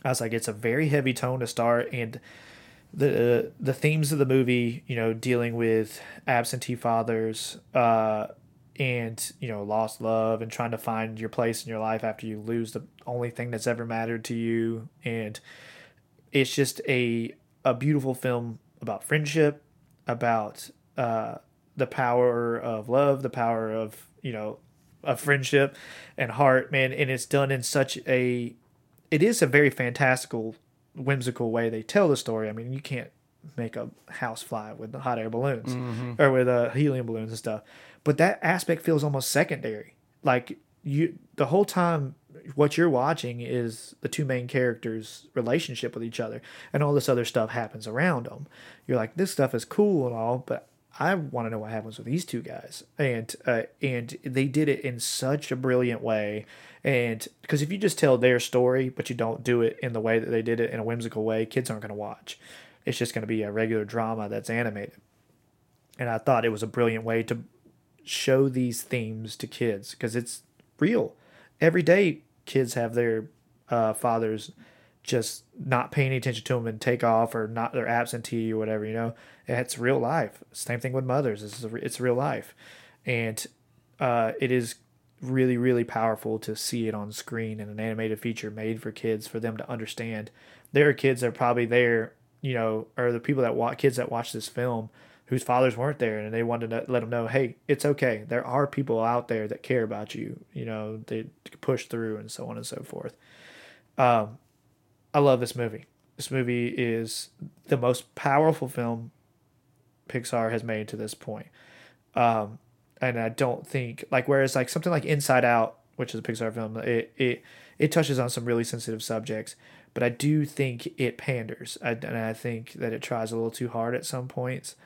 I was like, it's a very heavy tone to start. And the the themes of the movie, you know, dealing with absentee fathers, uh, and you know, lost love and trying to find your place in your life after you lose the only thing that's ever mattered to you, and it's just a a beautiful film about friendship, about uh, the power of love, the power of you know, of friendship and heart, man, and it's done in such a it is a very fantastical whimsical way they tell the story. I mean, you can't make a house fly with hot air balloons or with uh, helium balloons and stuff. But that aspect feels almost secondary. Like you, the whole time, what you're watching is the two main characters' relationship with each other, and all this other stuff happens around them. You're like, this stuff is cool and all, but I want to know what happens with these two guys, and uh, and they did it in such a brilliant way. And because if you just tell their story, but you don't do it in the way that they did it in a whimsical way, kids aren't going to watch. It's just going to be a regular drama that's animated. And I thought it was a brilliant way to show these themes to kids because it's real. Every day, kids have their uh, fathers just not paying attention to them and take off or not they're absentee or whatever you know? It's real life. Same thing with mothers. It's, it's real life. And uh, it is really really powerful to see it on screen in an animated feature made for kids for them to understand. There are kids that are probably there you know or the people that watch kids that watch this film whose fathers weren't there and they wanted to let them know hey it's okay there are people out there that care about you you know they push through and so on and so forth um, I love this movie. This movie is the most powerful film Pixar has made to this point. Um, and I don't think like whereas like something like Inside Out, which is a Pixar film, it it it touches on some really sensitive subjects, but I do think it panders, I, and I think that it tries a little too hard at some points,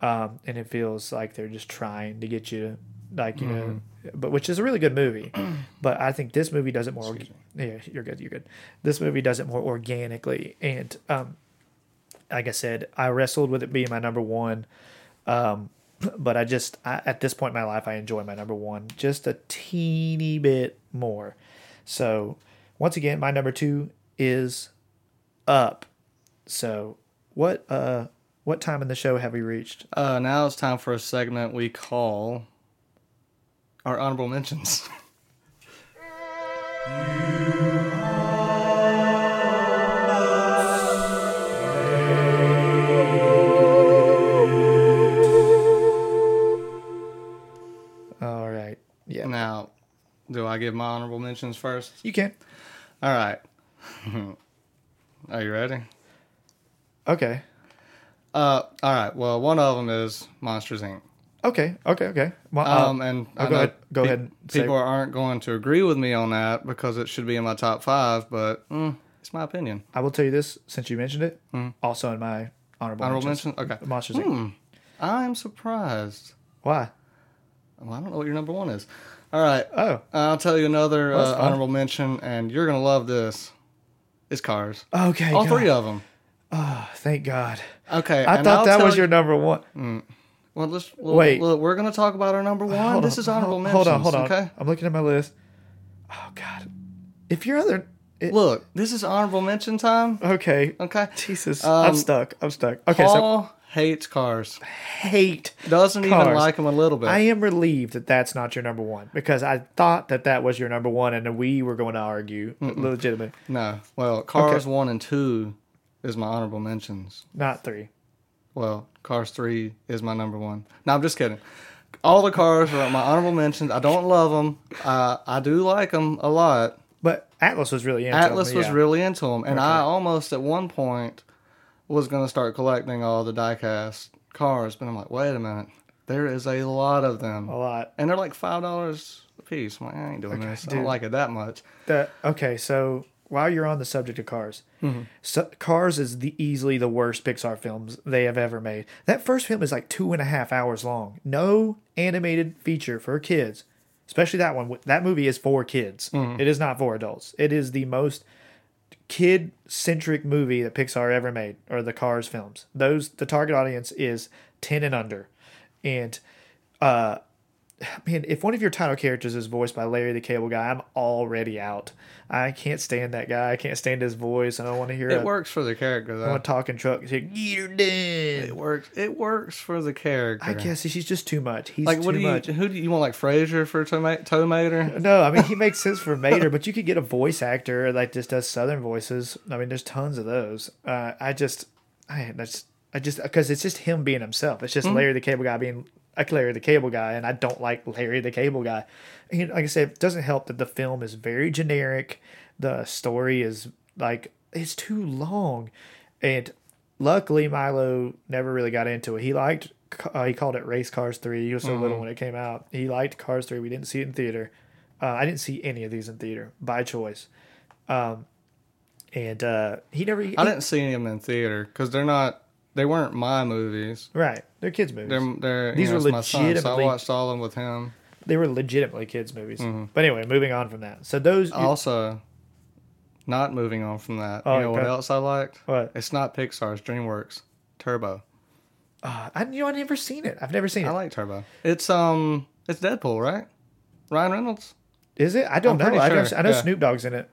um, and it feels like they're just trying to get you to like you know, but which is a really good movie, but I think this movie does it more. Orga- yeah, you're good. You're good. This movie does it more organically, and um, like I said, I wrestled with it being my number one. Um, but I just I, at this point in my life, I enjoy my number one just a teeny bit more. So once again, my number two is up. So what uh what time in the show have we reached? Uh, now it's time for a segment we call our honorable mentions. All right. Yeah. now, do I give my honorable mentions first? You can. All right. Are you ready? Okay. Uh, all right. Well, one of them is Monsters Inc. Okay. Okay. Okay. Well, Um, and oh, I go ahead. Go pe- ahead say- People aren't going to agree with me on that because it should be in my top five, but mm, it's my opinion. I will tell you this since you mentioned it. Also in my honorable, Honorable mentions. mention. Okay. Monsters Inc. Hmm. I'm surprised. Why? Well, I don't know what your number one is. All right. Oh. I'll tell you another Well, uh, honorable mention, and you're gonna love this. It's Cars. Okay. All God. three of them. Oh, thank God. Okay. I thought I'll that was you- your number one. Mm. Well, let's well, Wait. Look, we're gonna talk about our number uh, one. Hold this on, is honorable hold, mentions. Hold on, hold on. Okay. I'm looking at my list. Oh God. If your other. It, Look, this is honorable mention time. okay. Okay. Jesus. Um, I'm stuck. I'm stuck. Okay. So hates cars. hate. Doesn't even like them a little bit. I am relieved that that's not your number one because I thought that that was your number one and we were going to argue legitimately. no. Well, Cars one and two is my honorable mentions. Not three. Well, Cars 3 is my number one. No, I'm just kidding. All the cars are my honorable mentions. I don't love them. Uh, I do like them a lot. But Atlas was really into Atlas them, was yeah. really into them. And I almost, at one point, was going to start collecting all the diecast cars. But I'm like, wait a minute. There is a lot of them. a lot. And they're like $5 a piece. I'm like, I ain't doing this. I don't like it that much. The, okay, so while you're on the subject of Cars, so, Cars is the easily the worst Pixar films they have ever made. That first film is like two and a half hours long. No animated feature for kids, especially that one. That movie is for kids. It is not for adults. It is the most kid centric movie that Pixar ever made, or the Cars films. Those the target audience is ten and under, and uh, man, if one of your title characters is voiced by Larry the Cable Guy, I'm already out. I can't stand that guy. I can't stand his voice. I don't want to hear It a, works for the character I though. want a talking truck. He's like, Get her It works. It works for the character. I guess he's just too much. He's Like, too what do you? much. Who do you, want? Like Frasier for Toma- Tomater? No, I mean he makes sense for Mater, but you could get a voice actor that just does Southern voices. I mean, there's tons of those. Uh, I just, I that's, I just because it's just him being himself. It's just Larry the Cable Guy being a Larry the Cable Guy, and I don't like Larry the Cable Guy. And like I said, it doesn't help that the film is very generic. The story is like it's too long, and luckily Milo never really got into it. He liked. Uh, he called it Race Cars Three. He was so little when it came out. He liked Cars Three. We didn't see it in theater. Uh, I didn't see any of these in theater by choice. Um, and uh, he never. He, I didn't see any of them in theater because they're not. They weren't my movies. Right, they're kids movies. They're they're These know, were my son, so I watched all of them with him. they were legitimately kids movies. But anyway, moving on from that. So those. Also, not moving on from that. Oh, you know what else I liked? What? It's not Pixar. It's DreamWorks. Turbo. uh, I you know I've never seen it. I've never seen I it. I like Turbo. It's um, it's Deadpool, right? Ryan Reynolds. Is it? I don't I'm know. pretty I, know sure, I know yeah. Snoop Dogg's in it.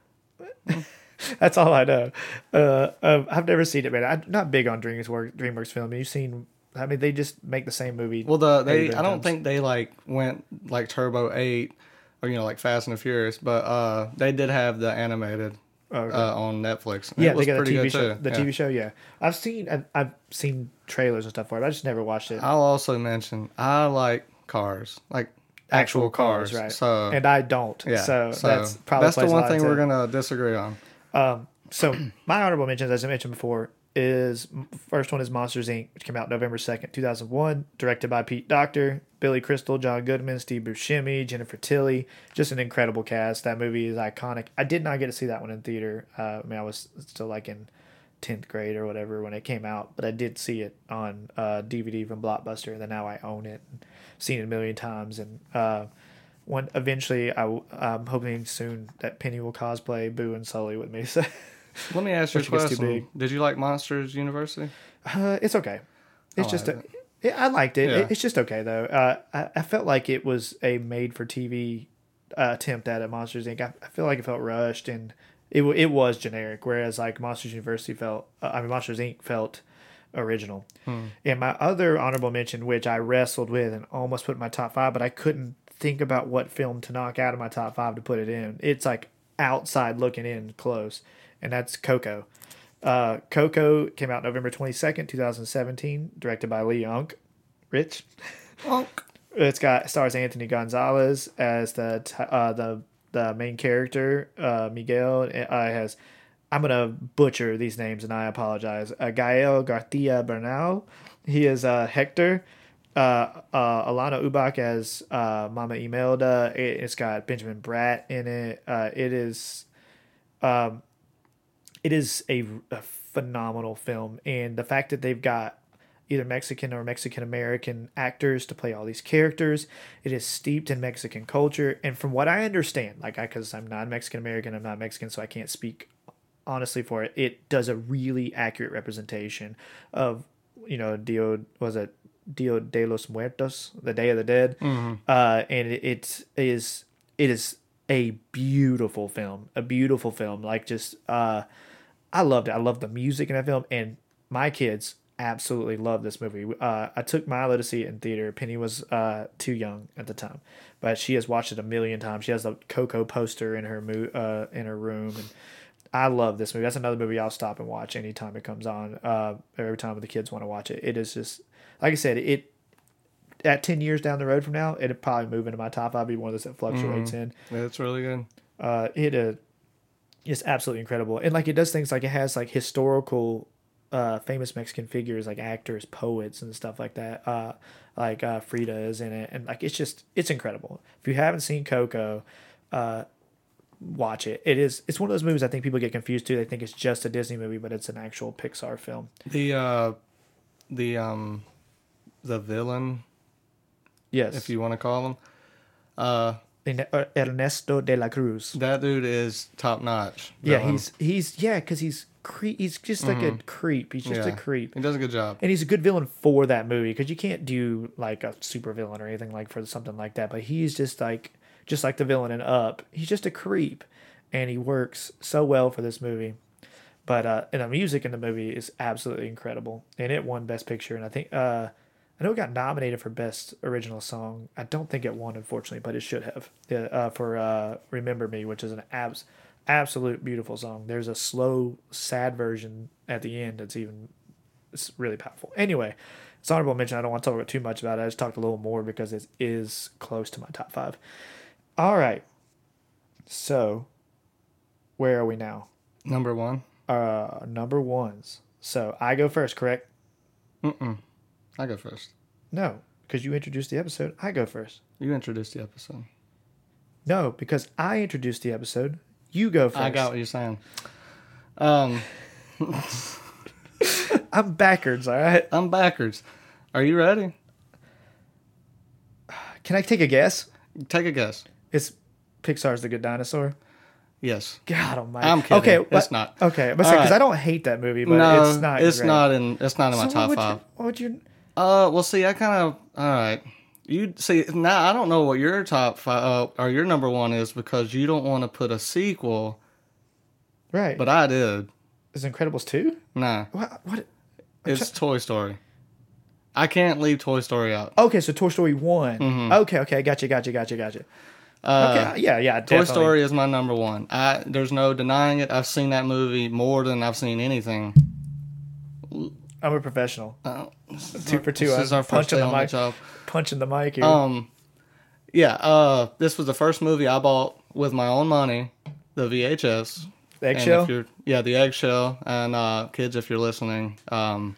That's all I know. Uh, um, I've never seen it, man. I'm not big on DreamWorks DreamWorks film. You've seen? I mean, they just make the same movie. Well, the they I don't times. think they like went like Turbo Eight or you know like Fast and the Furious, but uh, they did have the animated Oh, okay. uh, on Netflix. yeah, it was they got a TV show. too. The yeah. TV show, yeah. I've seen. I've, I've seen trailers and stuff for it. But I just never watched it. I'll also mention I like cars, like actual, cars, right? So and I don't. yeah, So, so that's probably that's the one thing we're gonna disagree on. Um, so my honorable mentions, as I mentioned before, is first one is Monsters Inc., which came out November second, two thousand one, directed by Pete Docter, Billy Crystal, John Goodman, Steve Buscemi, Jennifer Tilly. Just an incredible cast. That movie is iconic. I did not get to see that one in theater. Uh, I mean, I was still like in tenth grade or whatever when it came out, but I did see it on uh, DVD from Blockbuster, and then now I own it, and seen it a million times, and. Uh, when eventually I, am hoping soon that Penny will cosplay Boo and Sully with me. So Let me ask you a Which gets too question. Did you like Monsters University? uh, it's okay. It's I just like a, yeah, I liked it. Yeah. It- It's just okay though. Uh, I, I felt like it was a made for TV uh, attempt at a Monsters Inc. I, I feel like it felt rushed and it it was generic, whereas like Monsters University felt uh, I mean Monsters Inc. felt original. And my other honorable mention, which I wrestled with and almost put in my top five, but I couldn't think about what film to knock out of my top five to put it in. It's like outside looking in close, and that's Coco. Uh, Coco came out November 22nd, 2017, directed by Lee Unk. Rich. It's got stars Anthony Gonzalez as the t- uh, the the main character. Uh, Miguel uh, has. I'm gonna butcher these names and I apologize. Uh, Gael Garcia Bernal. He is uh, Hector. Uh, uh, Alanna Ubach as uh, Mama Imelda. It, it's got Benjamin Bratt in it. Uh, it is um, it is a, a phenomenal film and the fact that they've got either mexican or mexican american actors to play all these characters it is steeped in mexican culture and from what i understand like i because i'm not mexican american i'm not mexican so i can't speak honestly for it it does a really accurate representation of you know dio was it dio de los muertos the day of the dead uh, and it, it is it is a beautiful film a beautiful film like just uh I loved it. I loved the music in that film, and my kids absolutely love this movie. Uh, I took Milo to see it in theater. Penny was uh, too young at the time, but she has watched it a million times. She has the Coco poster in her mo- uh, in her room, and I love this movie. That's another movie I'll stop and watch anytime it comes on. Uh, every time the kids want to watch it, it is just like I said. It at ten years down the road from now, it'd probably move into my top five. Be one of those that fluctuates in Yeah, it's really good. uh, it uh, is absolutely incredible, and like it does things like it has like historical, uh, famous Mexican figures like actors, poets, and stuff like that. Uh, like uh, Frida is in it, and like it's just it's incredible. If you haven't seen Coco, uh, watch it. It is it's one of those movies I think people get confused too. They think it's just a Disney movie, but it's an actual Pixar film. The uh, the um, the villain, Yes, if you want to call him, uh, uh, Ernesto de la Cruz. that dude is top notch. Yeah, villain. he's he's yeah, because he's cre- he's just like a creep. He's just a creep. He does a good job. and he's a good villain for that movie because you can't do like a super villain or anything like for something like that but he's just like just like the villain in up he's just a creep and he works so well for this movie but uh and the music in the movie is absolutely incredible and it won best picture and i think uh i know it got nominated for best original song i don't think it won unfortunately but it should have Yeah, uh, for uh remember me which is an abs absolute beautiful song there's a slow sad version at the end that's even it's really powerful. Anyway, it's honorable mention. I don't want to talk about too much about it. I just talked a little more because it is close to my top five. All right. So, where are we now? Number one. Uh, number ones. So I go first, correct? Mm-mm. I go first. No, because you introduced the episode. I go first. You introduced the episode. No, because I introduced the episode. You go first. I got what you're saying. Um, I'm backwards. All right. I'm backwards. Are you ready? Can I take a guess? Take a guess. It's Pixar's The Good Dinosaur. Yes. God Almighty. I'm kidding. Okay, It's but- not. Okay, because right. I don't hate that movie, but no, it's not. It's great. not in. It's not in my So top would five. You, what would you? Uh, well, see, I kind of. All right. You see now. I don't know what your top five uh, or your number one is because you don't want to put a sequel, Right. but I did. is Incredibles two? Nah, What? What? it's Toy Story. I can't leave Toy Story out. Okay, so Toy Story one. Okay, okay, gotcha, gotcha, gotcha, gotcha. Mm-hmm. Uh, Okay, yeah, yeah. Toy definitely. Story is my number one. I there's no denying it. I've seen that movie more than I've seen anything. I'm a professional. Uh, Two for two. This I'm is our first day the on the mic. job. Punching the mic here. Um, yeah. Uh, this was the first movie I bought with my own money, the VHS. the eggshell. yeah, the eggshell. And uh, kids, if you're listening, um,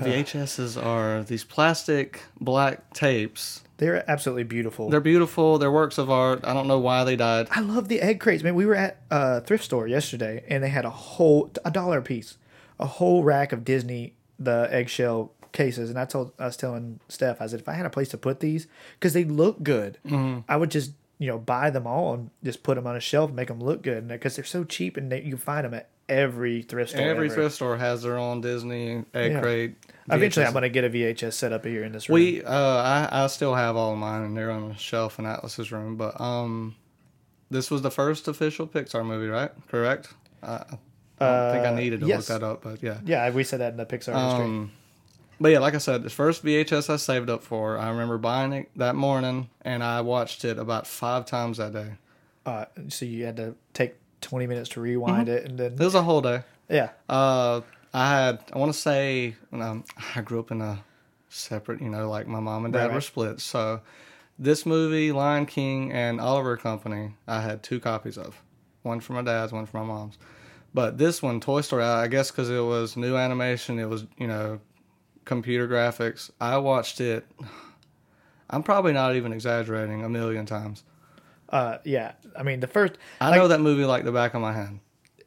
VHSs are these plastic black tapes. They're absolutely beautiful. They're beautiful. They're works of art. I don't know why they died. I love the egg crates, man. We were at a thrift store yesterday, and they had a whole a dollar piece, a whole rack of Disney the eggshell cases. And I told I was telling Steph, I said if I had a place to put these, because they look good, Mm-hmm. I would just you know buy them all and just put them on a shelf, and make them look good, because they're so cheap, and they, you find them at every thrift store. Every ever. thrift store has their own Disney egg Yeah. crate. Eventually, I'm gonna get a VHS set up here in this room. We, uh, I, I still have all of mine, and they're on a shelf in Atlas's room. But um, this was the first official Pixar movie, right? Correct. I, I don't think I Uh, needed to yes. look that up, but yeah. yeah, we said that in the Pixar history. Um, but yeah, like I said, the first VHS I saved up for, I remember buying it that morning, and I watched it about five times that day. Uh, so you had to take 20 minutes to rewind Mm-hmm. it, and then It was a whole day. yeah, Uh, I had, I want to say, um, I grew up in a separate, you know, like my mom and dad Right, were split. So this movie, Lion King and Oliver Company, I had two copies of. One for my dad's, one for my mom's. But this one, Toy Story, I guess because it was new animation, it was, you know, computer graphics. I watched it, I'm probably not even exaggerating, a million times. uh, yeah. I mean, the first I like, know that movie like the back of my hand.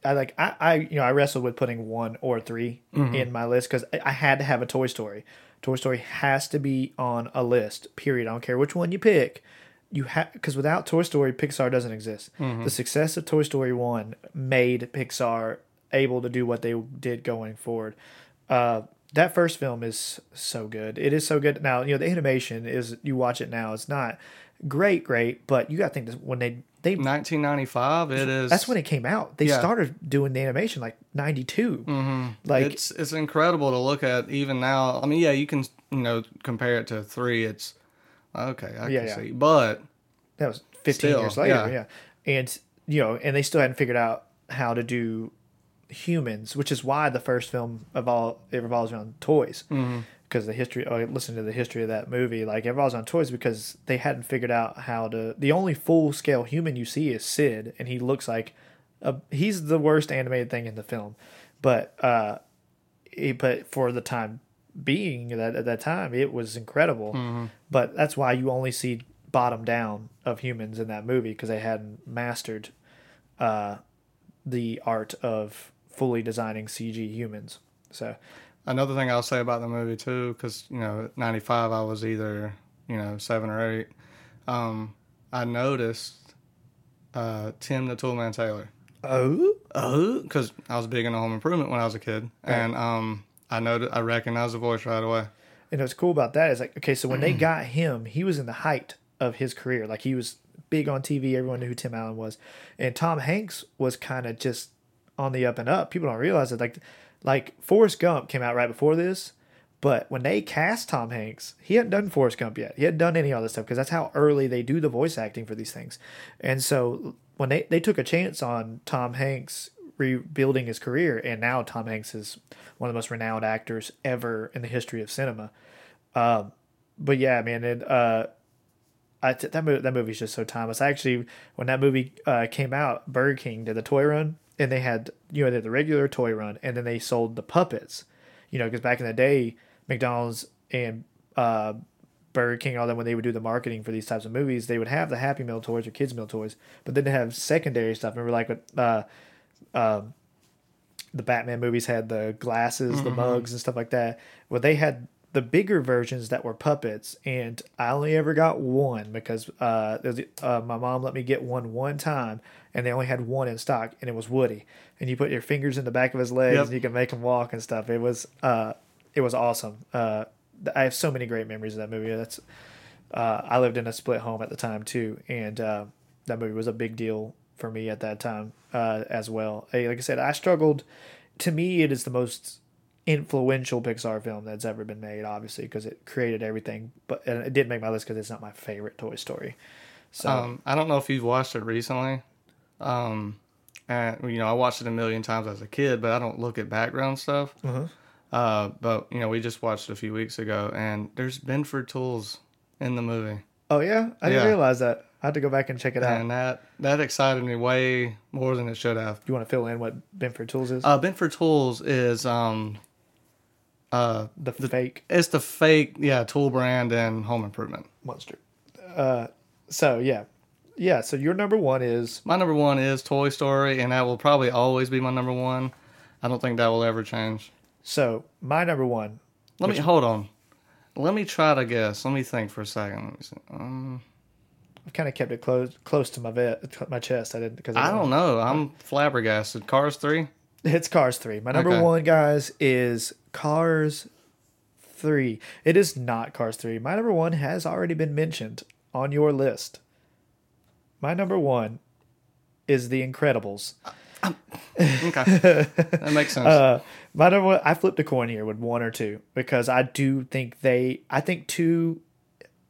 I like I, I you know I wrestled with putting one or 3 Mm-hmm. in my list because I had to have a Toy Story. Toy Story has to be on a list. Period. I don't care which one you pick. You have because without Toy Story, Pixar doesn't exist. Mm-hmm. The success of Toy Story one made Pixar able to do what they did going forward. Uh, that first film is so good. It is so good. Now you know the animation is you watch it now. It's not great, great, but you got to think that when they they 1995, it is. that's when it came out. They Yeah. started doing the animation like '92. Mm-hmm. Like it's it's incredible to look at even now. I mean, yeah, you can you know compare it to three. It's okay, I Yeah, can yeah. see, but that was 15 Still, years later. yeah. Yeah. and you know, and they still hadn't figured out how to do humans, which is why the first film of all it revolves around toys. Mm-hmm. Because the history, oh, listen to the history of that movie. Like it revolves on toys because they hadn't figured out how to. The only full scale human you see is Sid, and he looks like a, he's the worst animated thing in the film. But uh, he, but for the time being that at that time it was incredible Mm-hmm. but that's why you only see bottom down of humans in that movie because they hadn't mastered uh, the art of fully designing CG humans. So Another thing I'll say about the movie too, because you know, '95 I was either you know seven or eight. Um, I noticed uh, Tim the Toolman Taylor. oh Oh, because I was big into Home Improvement when I was a kid, and um, I noticed I recognize the voice right away. And what's cool about that is like, okay, so when they mm. got him, he was in the height of his career. Like he was big on TV. Everyone knew who Tim Allen was, and Tom Hanks was kind of just on the up and up. People don't realize it. Like, like Forrest Gump came out right before this, but when they cast Tom Hanks, he hadn't done Forrest Gump yet. He hadn't done any other stuff because that's how early they do the voice acting for these things. And so when they they took a chance on Tom Hanks rebuilding his career, and now Tom Hanks is one of the most renowned actors ever in the history of cinema. Um, but yeah, man, it, uh, that movie that movie's just so timeless. I actually, when that movie uh, came out, Burger King did the toy run, and they had you know they had the regular toy run, and then they sold the puppets. You know, because back in the day, McDonald's and uh, Burger King, all that when they would do the marketing for these types of movies, they would have the Happy Meal toys or Kids Meal toys, but then they have secondary stuff. Remember, like with uh, um, the Batman movies had the glasses, the mugs, and stuff like that. Well, they had the bigger versions that were puppets, and I only ever got one because uh, uh, my mom let me get one one time, and they only had one in stock, and it was Woody. And you put your fingers in the back of his legs, Yep. and you can make him walk and stuff. It was uh, it was awesome. Uh, I have so many great memories of that movie. That's uh, I lived in a split home at the time too, and uh, that movie was a big deal for me at that time uh, as well. Like I said, I struggled. To me, it is the most influential Pixar film that's ever been made, obviously, because it created everything. But and it didn't make my list because it's not my favorite Toy Story. So Um, I don't know if you've watched it recently. Um, and you know, I watched it a million times as a kid, but I don't look at background stuff. Uh-huh. Uh, but you know, we just watched it a few weeks ago, and there's Binford tools in the movie, oh yeah, I didn't Yeah. realize that. I had to go back and check it out. and that that excited me way more than it should have. you want to fill in what Binford Tools is? Uh, Binford Tools is um, uh, the, fake it's the fake yeah tool brand and Home Improvement. monster. Uh, so yeah, yeah. So your number one is My number one is Toy Story, and that will probably always be my number one. I don't think that will ever change. so my number one. Let me hold on. Let me try to guess. Let me think for a second. Let me see. Um, kind of kept it close close to my vet, my chest. I didn't because I don't know. I'm flabbergasted. Cars three. It's Cars 3. My number Okay. one, guys, is Cars 3. It is not Cars 3. My number one has already been mentioned on your list. My number one is The Incredibles. Okay, that makes sense. Uh, my number one, I flipped a coin here with one or two because I do think they, I think two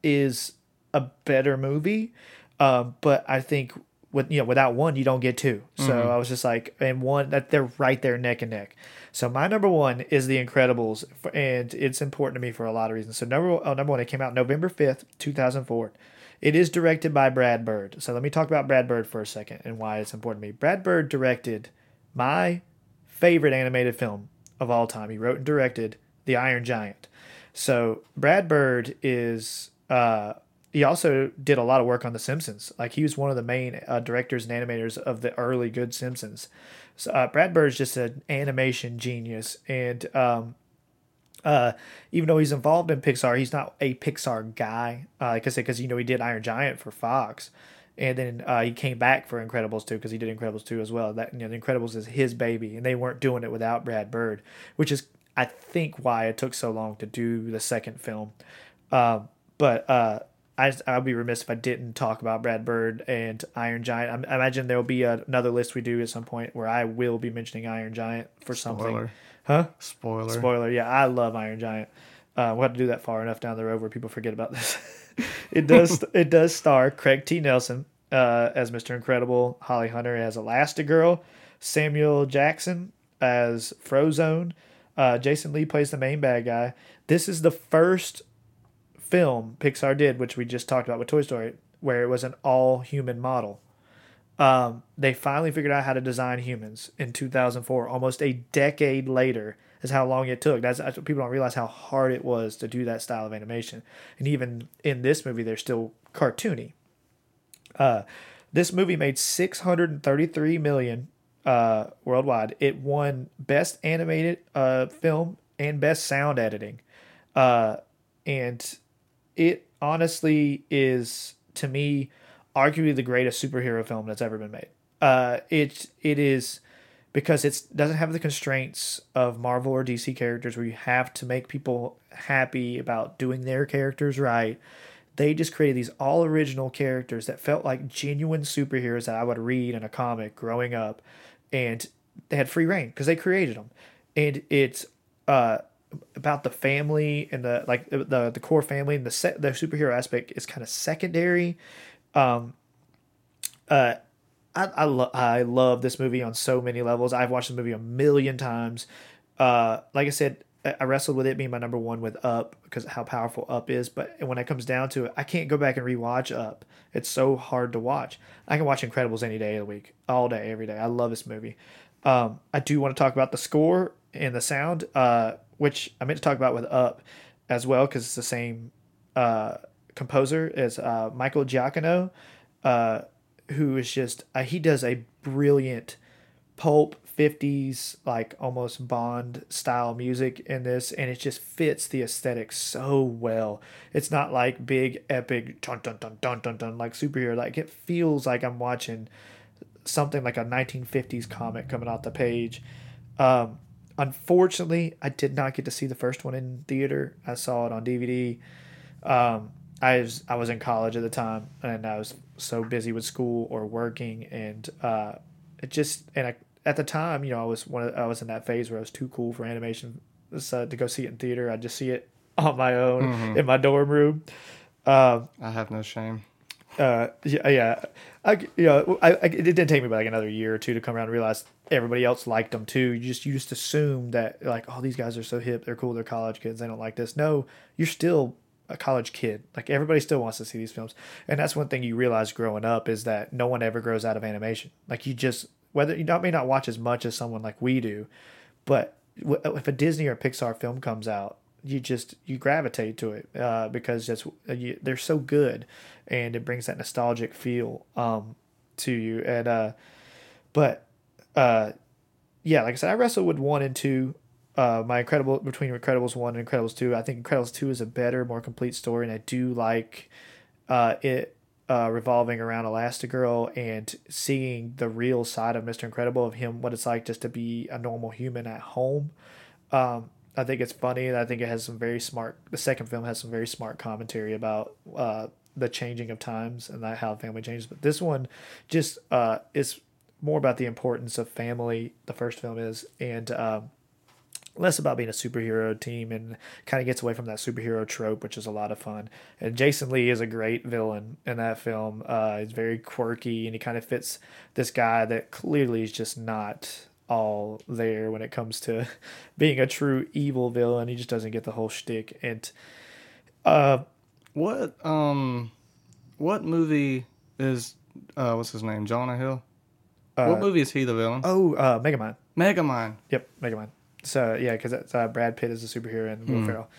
is a better movie, um, but I think with you know without one you don't get two. So I was just like, and one that they're right there neck and neck. So my number one is The Incredibles, and it's important to me for a lot of reasons. So number oh, number one, it came out November fifth, two thousand four. It is directed by Brad Bird. So let me talk about Brad Bird for a second and why it's important to me. Brad Bird directed my favorite animated film of all time. He wrote and directed The Iron Giant. So Brad Bird is uh, he also did a lot of work on The Simpsons. Like he was one of the main uh, directors and animators of the early good Simpsons. So uh, Brad Bird's just an animation genius, and um, uh, even though he's involved in Pixar, he's not a Pixar guy. Uh, like I said, because you know he did Iron Giant for Fox, and then uh, he came back for Incredibles 2 because he did Incredibles 2 as well. That you know, the Incredibles is his baby, and they weren't doing it without Brad Bird, which is I think why it took so long to do the second film. Um, but uh, I I'd be remiss if I didn't talk about Brad Bird and Iron Giant. I, I imagine there will be a, another list we do at some point where I will be mentioning Iron Giant for something. Huh? Spoiler. Spoiler. Yeah, I love Iron Giant. Uh, we'll have to do that far enough down the road where people forget about this. it does. it does star Craig T. Nelson uh, as Mr. Incredible, Holly Hunter as Elastigirl, Samuel Jackson as Frozone. Uh, Jason Lee plays the main bad guy. This is the first film Pixar did, which we just talked about with Toy Story, where it was an all human model. Um, they finally figured out how to design humans in 2004. Almost a decade later is how long it took. That's, that's people don't realize how hard it was to do that style of animation. And even in this movie, they're still cartoony. Uh, this movie made 633 million uh, worldwide. It won best animated uh, film and best sound editing. Uh, and it honestly is to me arguably the greatest superhero film that's ever been made. Uh, it it is because it doesn't have the constraints of Marvel or DC characters where you have to make people happy about doing their characters right. They just created these all original characters that felt like genuine superheroes that I would read in a comic growing up, and they had free reign because they created them, and it's uh, about the family and the like the the core family and the set the superhero aspect is kind of secondary. Um, uh, I I, lo- I love this movie on so many levels. I've watched the movie a million times. Uh, like I said, I wrestled with it being my number one with Up because how powerful Up is. But when it comes down to it, I can't go back and rewatch Up. It's so hard to watch. I can watch Incredibles any day of the week, all day, every day. I love this movie. Um, I do want to talk about the score and the sound, uh, which I meant to talk about with Up as well because it's the same uh, composer as uh, Michael Giacchino, uh, who is just uh, he does a brilliant pulp 50s like almost bond style music in this and it just fits the aesthetic so well. It's not like big epic dun dun dun dun dun dun like superhero like it feels like i'm watching something like a 1950s comic coming off the page. Um, unfortunately i did not get to see the first one in theater i saw it on dvd um, I was I was in college at the time, and I was so busy with school or working, and uh, it just and I, at the time, you know, I was one of, I was in that phase where I was too cool for animation so to go see it in theater. I just see it on my own in my dorm room. Um, I have no shame. Uh, yeah, yeah. I, you know, I, I, it didn't take me like another year or two to come around and realize everybody else liked them too. You just you just assume that like, oh, these guys are so hip, they're cool, they're college kids, they don't like this. No, you're still a college kid. Like everybody still wants to see these films, and that's one thing you realize growing up is that no one ever grows out of animation. Like you just whether you not, may not watch as much as someone like we do, but if a Disney or Pixar film comes out, you just you gravitate to it uh, because it's you, they're so good, and it brings that nostalgic feel um, to you. And uh, but uh, yeah, like I said, I wrestled with one and two. Uh, my incredible between Incredibles one and Incredibles two. I think Incredibles two is a better, more complete story, and I do like uh, it uh, revolving around Elastigirl and seeing the real side of Mister Incredible of him, what it's like just to be a normal human at home. Um, I think it's funny. I think it has some very smart. The second film has some very smart commentary about uh, the changing of times and that how family changes. But this one just uh, is more about the importance of family. The first film is and. Um, less about being a superhero team and kind of gets away from that superhero trope, which is a lot of fun. And Jason Lee is a great villain in that film. Uh, he's very quirky and he kind of fits this guy that clearly is just not all there when it comes to being a true evil villain. He just doesn't get the whole shtick. And uh, What um, what movie is uh, what's his name? Jonah Hill. what movie is he the villain? oh, uh, Megamind. Megamind. Yep, Megamind. So yeah, because that's uh, Brad Pitt is a superhero and Will Ferrell,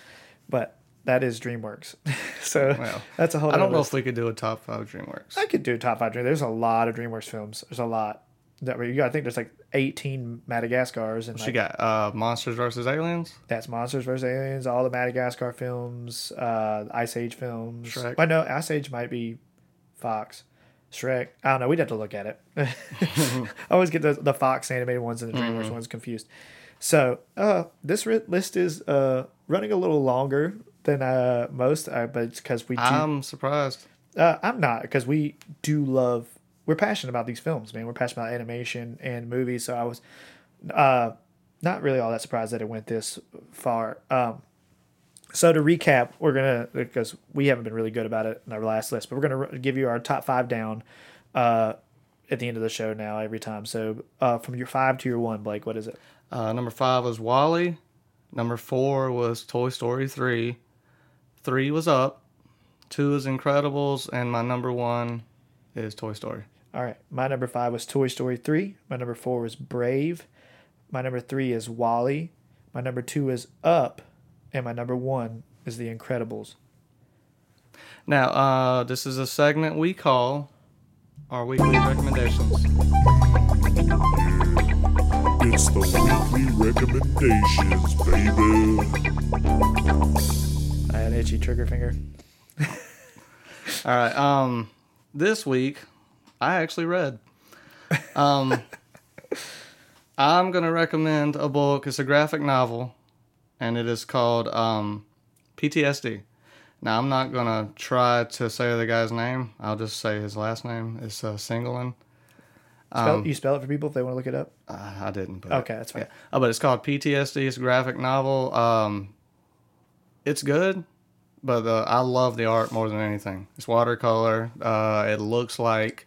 but that is DreamWorks. so Well, that's a whole. I don't know list. if we could do a top five DreamWorks. I could do top five. Dream. There's a lot of DreamWorks films. There's a lot. That you got. I think there's like 18 Madagascars and She like, got uh, Monsters vs Aliens. that's Monsters vs Aliens. All the Madagascar films, uh, Ice Age films. Shrek. But no, Ice Age might be Fox. Shrek. I don't know. We'd have to look at it. I always get the, the Fox animated ones and the DreamWorks Mm-hmm. ones confused. So uh, this ri- list is uh, running a little longer than uh, most, uh, but it's because we do. I'm surprised. Uh, I'm not because we do love. We're passionate about these films, man. We're passionate about animation and movies. So I was uh, not really all that surprised that it went this far. Um, so to recap, we're gonna because we haven't been really good about it in our last list, but we're gonna give you our top five down uh, at the end of the show now every time. So uh, from your five to your one, Blake, what is it? Uh, number five was WALL-E. Number four was Toy Story 3. Three was Up. Two is Incredibles. And my number one is Toy Story. All right. My number five was Toy Story 3. My number four was Brave. My number three is WALL-E. My number two is Up. And my number one is The Incredibles. Now, uh, this is a segment we call our weekly recommendations. It's the weekly recommendations, baby. I had an itchy trigger finger. All right. Um, this week, I actually read. Um, I'm gonna recommend a book. It's a graphic novel, and it is called um, PTSD. Now, I'm not gonna try to say the guy's name. I'll just say his last name. It's uh, Singleton. Spell, you spell it for people if they want to look it up? Uh, I didn't. But Okay, that's fine. Yeah. Oh, but it's called PTSD. It's a graphic novel. Um, it's good, but uh, I love the art more than anything. It's watercolor. Uh, it looks like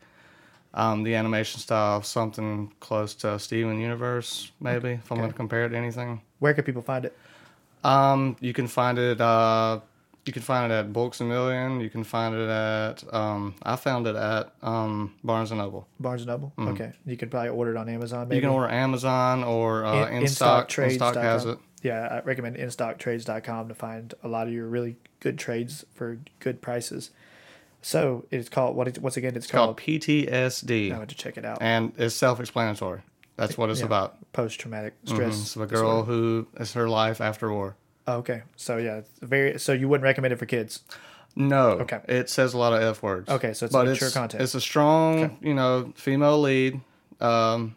um, the animation style of something close to Steven Universe, maybe, if I'm going to compare it to anything. Where can people find it? Um, you can find it. Uh, you can find it at Books a Million. You can find it at. Um, I found it at um, Barnes and Noble. Barnes and Noble? Okay. You could probably order it on Amazon. Maybe. You can order Amazon or uh, In- stock. In has it. Yeah, I recommend InStockTrades.com to find a lot of your really good trades for good prices. So it's called what? It's, once again, it's, It's called called. PTSD, I went to check it out. and it's self-explanatory. That's what it's Yeah. about. Post traumatic Mhm. stress. It's a girl who is her life after war. Oh, okay, so yeah, it's very. So you wouldn't recommend it for kids? No, Okay. It says a lot of f words. Okay, so it's but mature it's, content. It's a strong, you know, female lead um,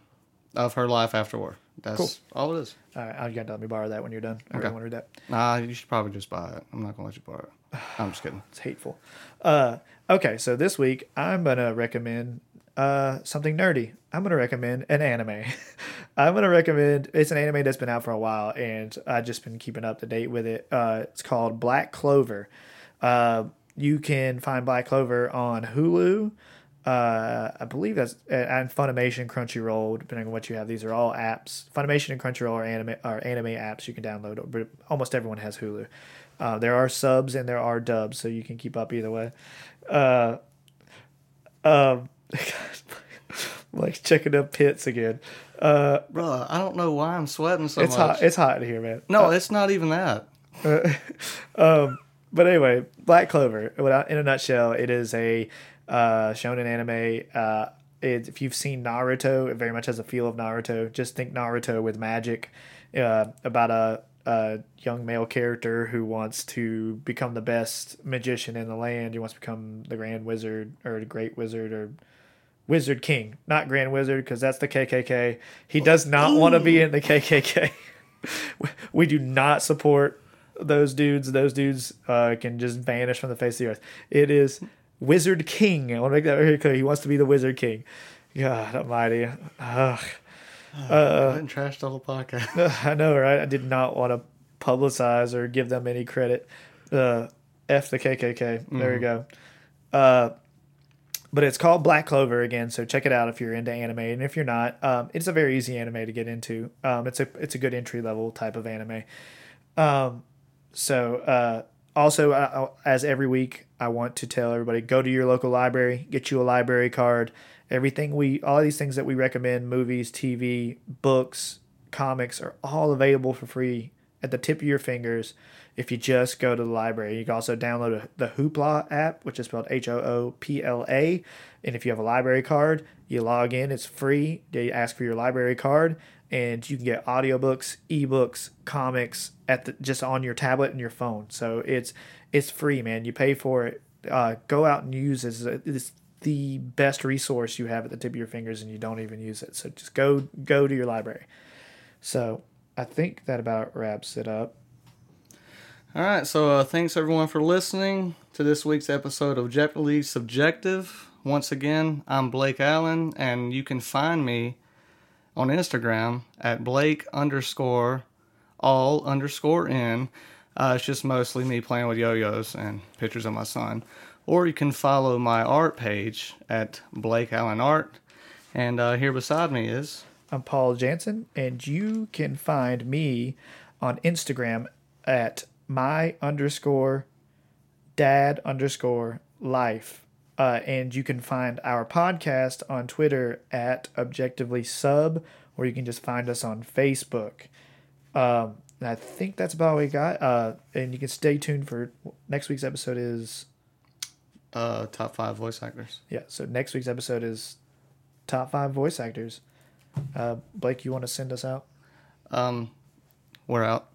of her life after war. That's Cool. all it is. All right, you got to let me borrow that when you're done. I really want to read that. Nah, you should probably just buy it. I'm not gonna let you borrow it. I'm just kidding. It's hateful. Uh, okay, so this week I'm gonna recommend uh, something nerdy. I'm gonna recommend an anime. I'm gonna recommend it's an anime that's been out for a while, and I've just been keeping up to date with it. Uh, it's called Black Clover. Uh, you can find Black Clover on Hulu. Uh, I believe that's and Funimation, Crunchyroll, depending on what you have. These are all apps. Funimation and Crunchyroll are anime are anime apps you can download. But almost everyone has Hulu. Uh, there are subs and there are dubs, so you can keep up either way. Uh, um, like checking up pits again. Uh, Bruh, I don't know why I'm sweating so it's much. hot. It's hot in here, man. no, it's not even that. um, but anyway, Black Clover. In a nutshell, it is a uh, shonen anime. Uh, it, if you've seen Naruto, it very much has a feel of Naruto. Just think Naruto with magic. Uh, about a, a young male character who wants to become the best magician in the land. He wants to become the Grand Wizard or the Great Wizard or Wizard King, not Grand Wizard, because that's the KKK. He does not want to be in the KKK. we do not support those dudes. Those dudes uh, can just vanish from the face of the earth. It is Wizard King. I want to make that very clear. He wants to be the Wizard King. God Almighty. Ugh. I didn't trash the whole podcast. I know, right? I did not want to publicize or give them any credit. Uh, F the KKK. There we go. Uh, but it's called Black Clover again, so check it out if you're into anime, and if you're not, um, it's a very easy anime to get into. Um, it's a it's a good entry level type of anime. Um, so uh, also, uh, as every week, I want to tell everybody go to your local library, get you a library card. Everything we, all these things that we recommend, movies, TV, books, comics, are all available for free at the tip of your fingers if you just go to the library. You can also download the Hoopla app, which is spelled H O O P L A. And if you have a library card, you log in, it's free. They ask for your library card, and you can get audiobooks, ebooks, comics at the, just on your tablet and your phone. So it's it's free, man. You pay for it. Uh, go out and use it. It's the best resource you have at the tip of your fingers, and you don't even use it. So just go go to your library. So I think that about wraps it up. All right, so uh, thanks everyone for listening to this week's episode of Objectively Subjective. Once again, I'm Blake Allen, and you can find me on Instagram at Blake underscore all underscore in. Uh, it's just mostly me playing with yo-yos and pictures of my son. Or you can follow my art page at Blake Allen Art. And uh, here beside me is I'm Paul Jansen, and you can find me on Instagram at my underscore dad underscore life. Uh, and you can find our podcast on Twitter at Objectively Sub, or you can just find us on Facebook. Um, and I think that's about all we got. Uh, and you can stay tuned for next week's episode is Uh, top five voice actors. yeah. So next week's episode is top five voice actors. Uh, Blake, you want to send us out? Um, we're out.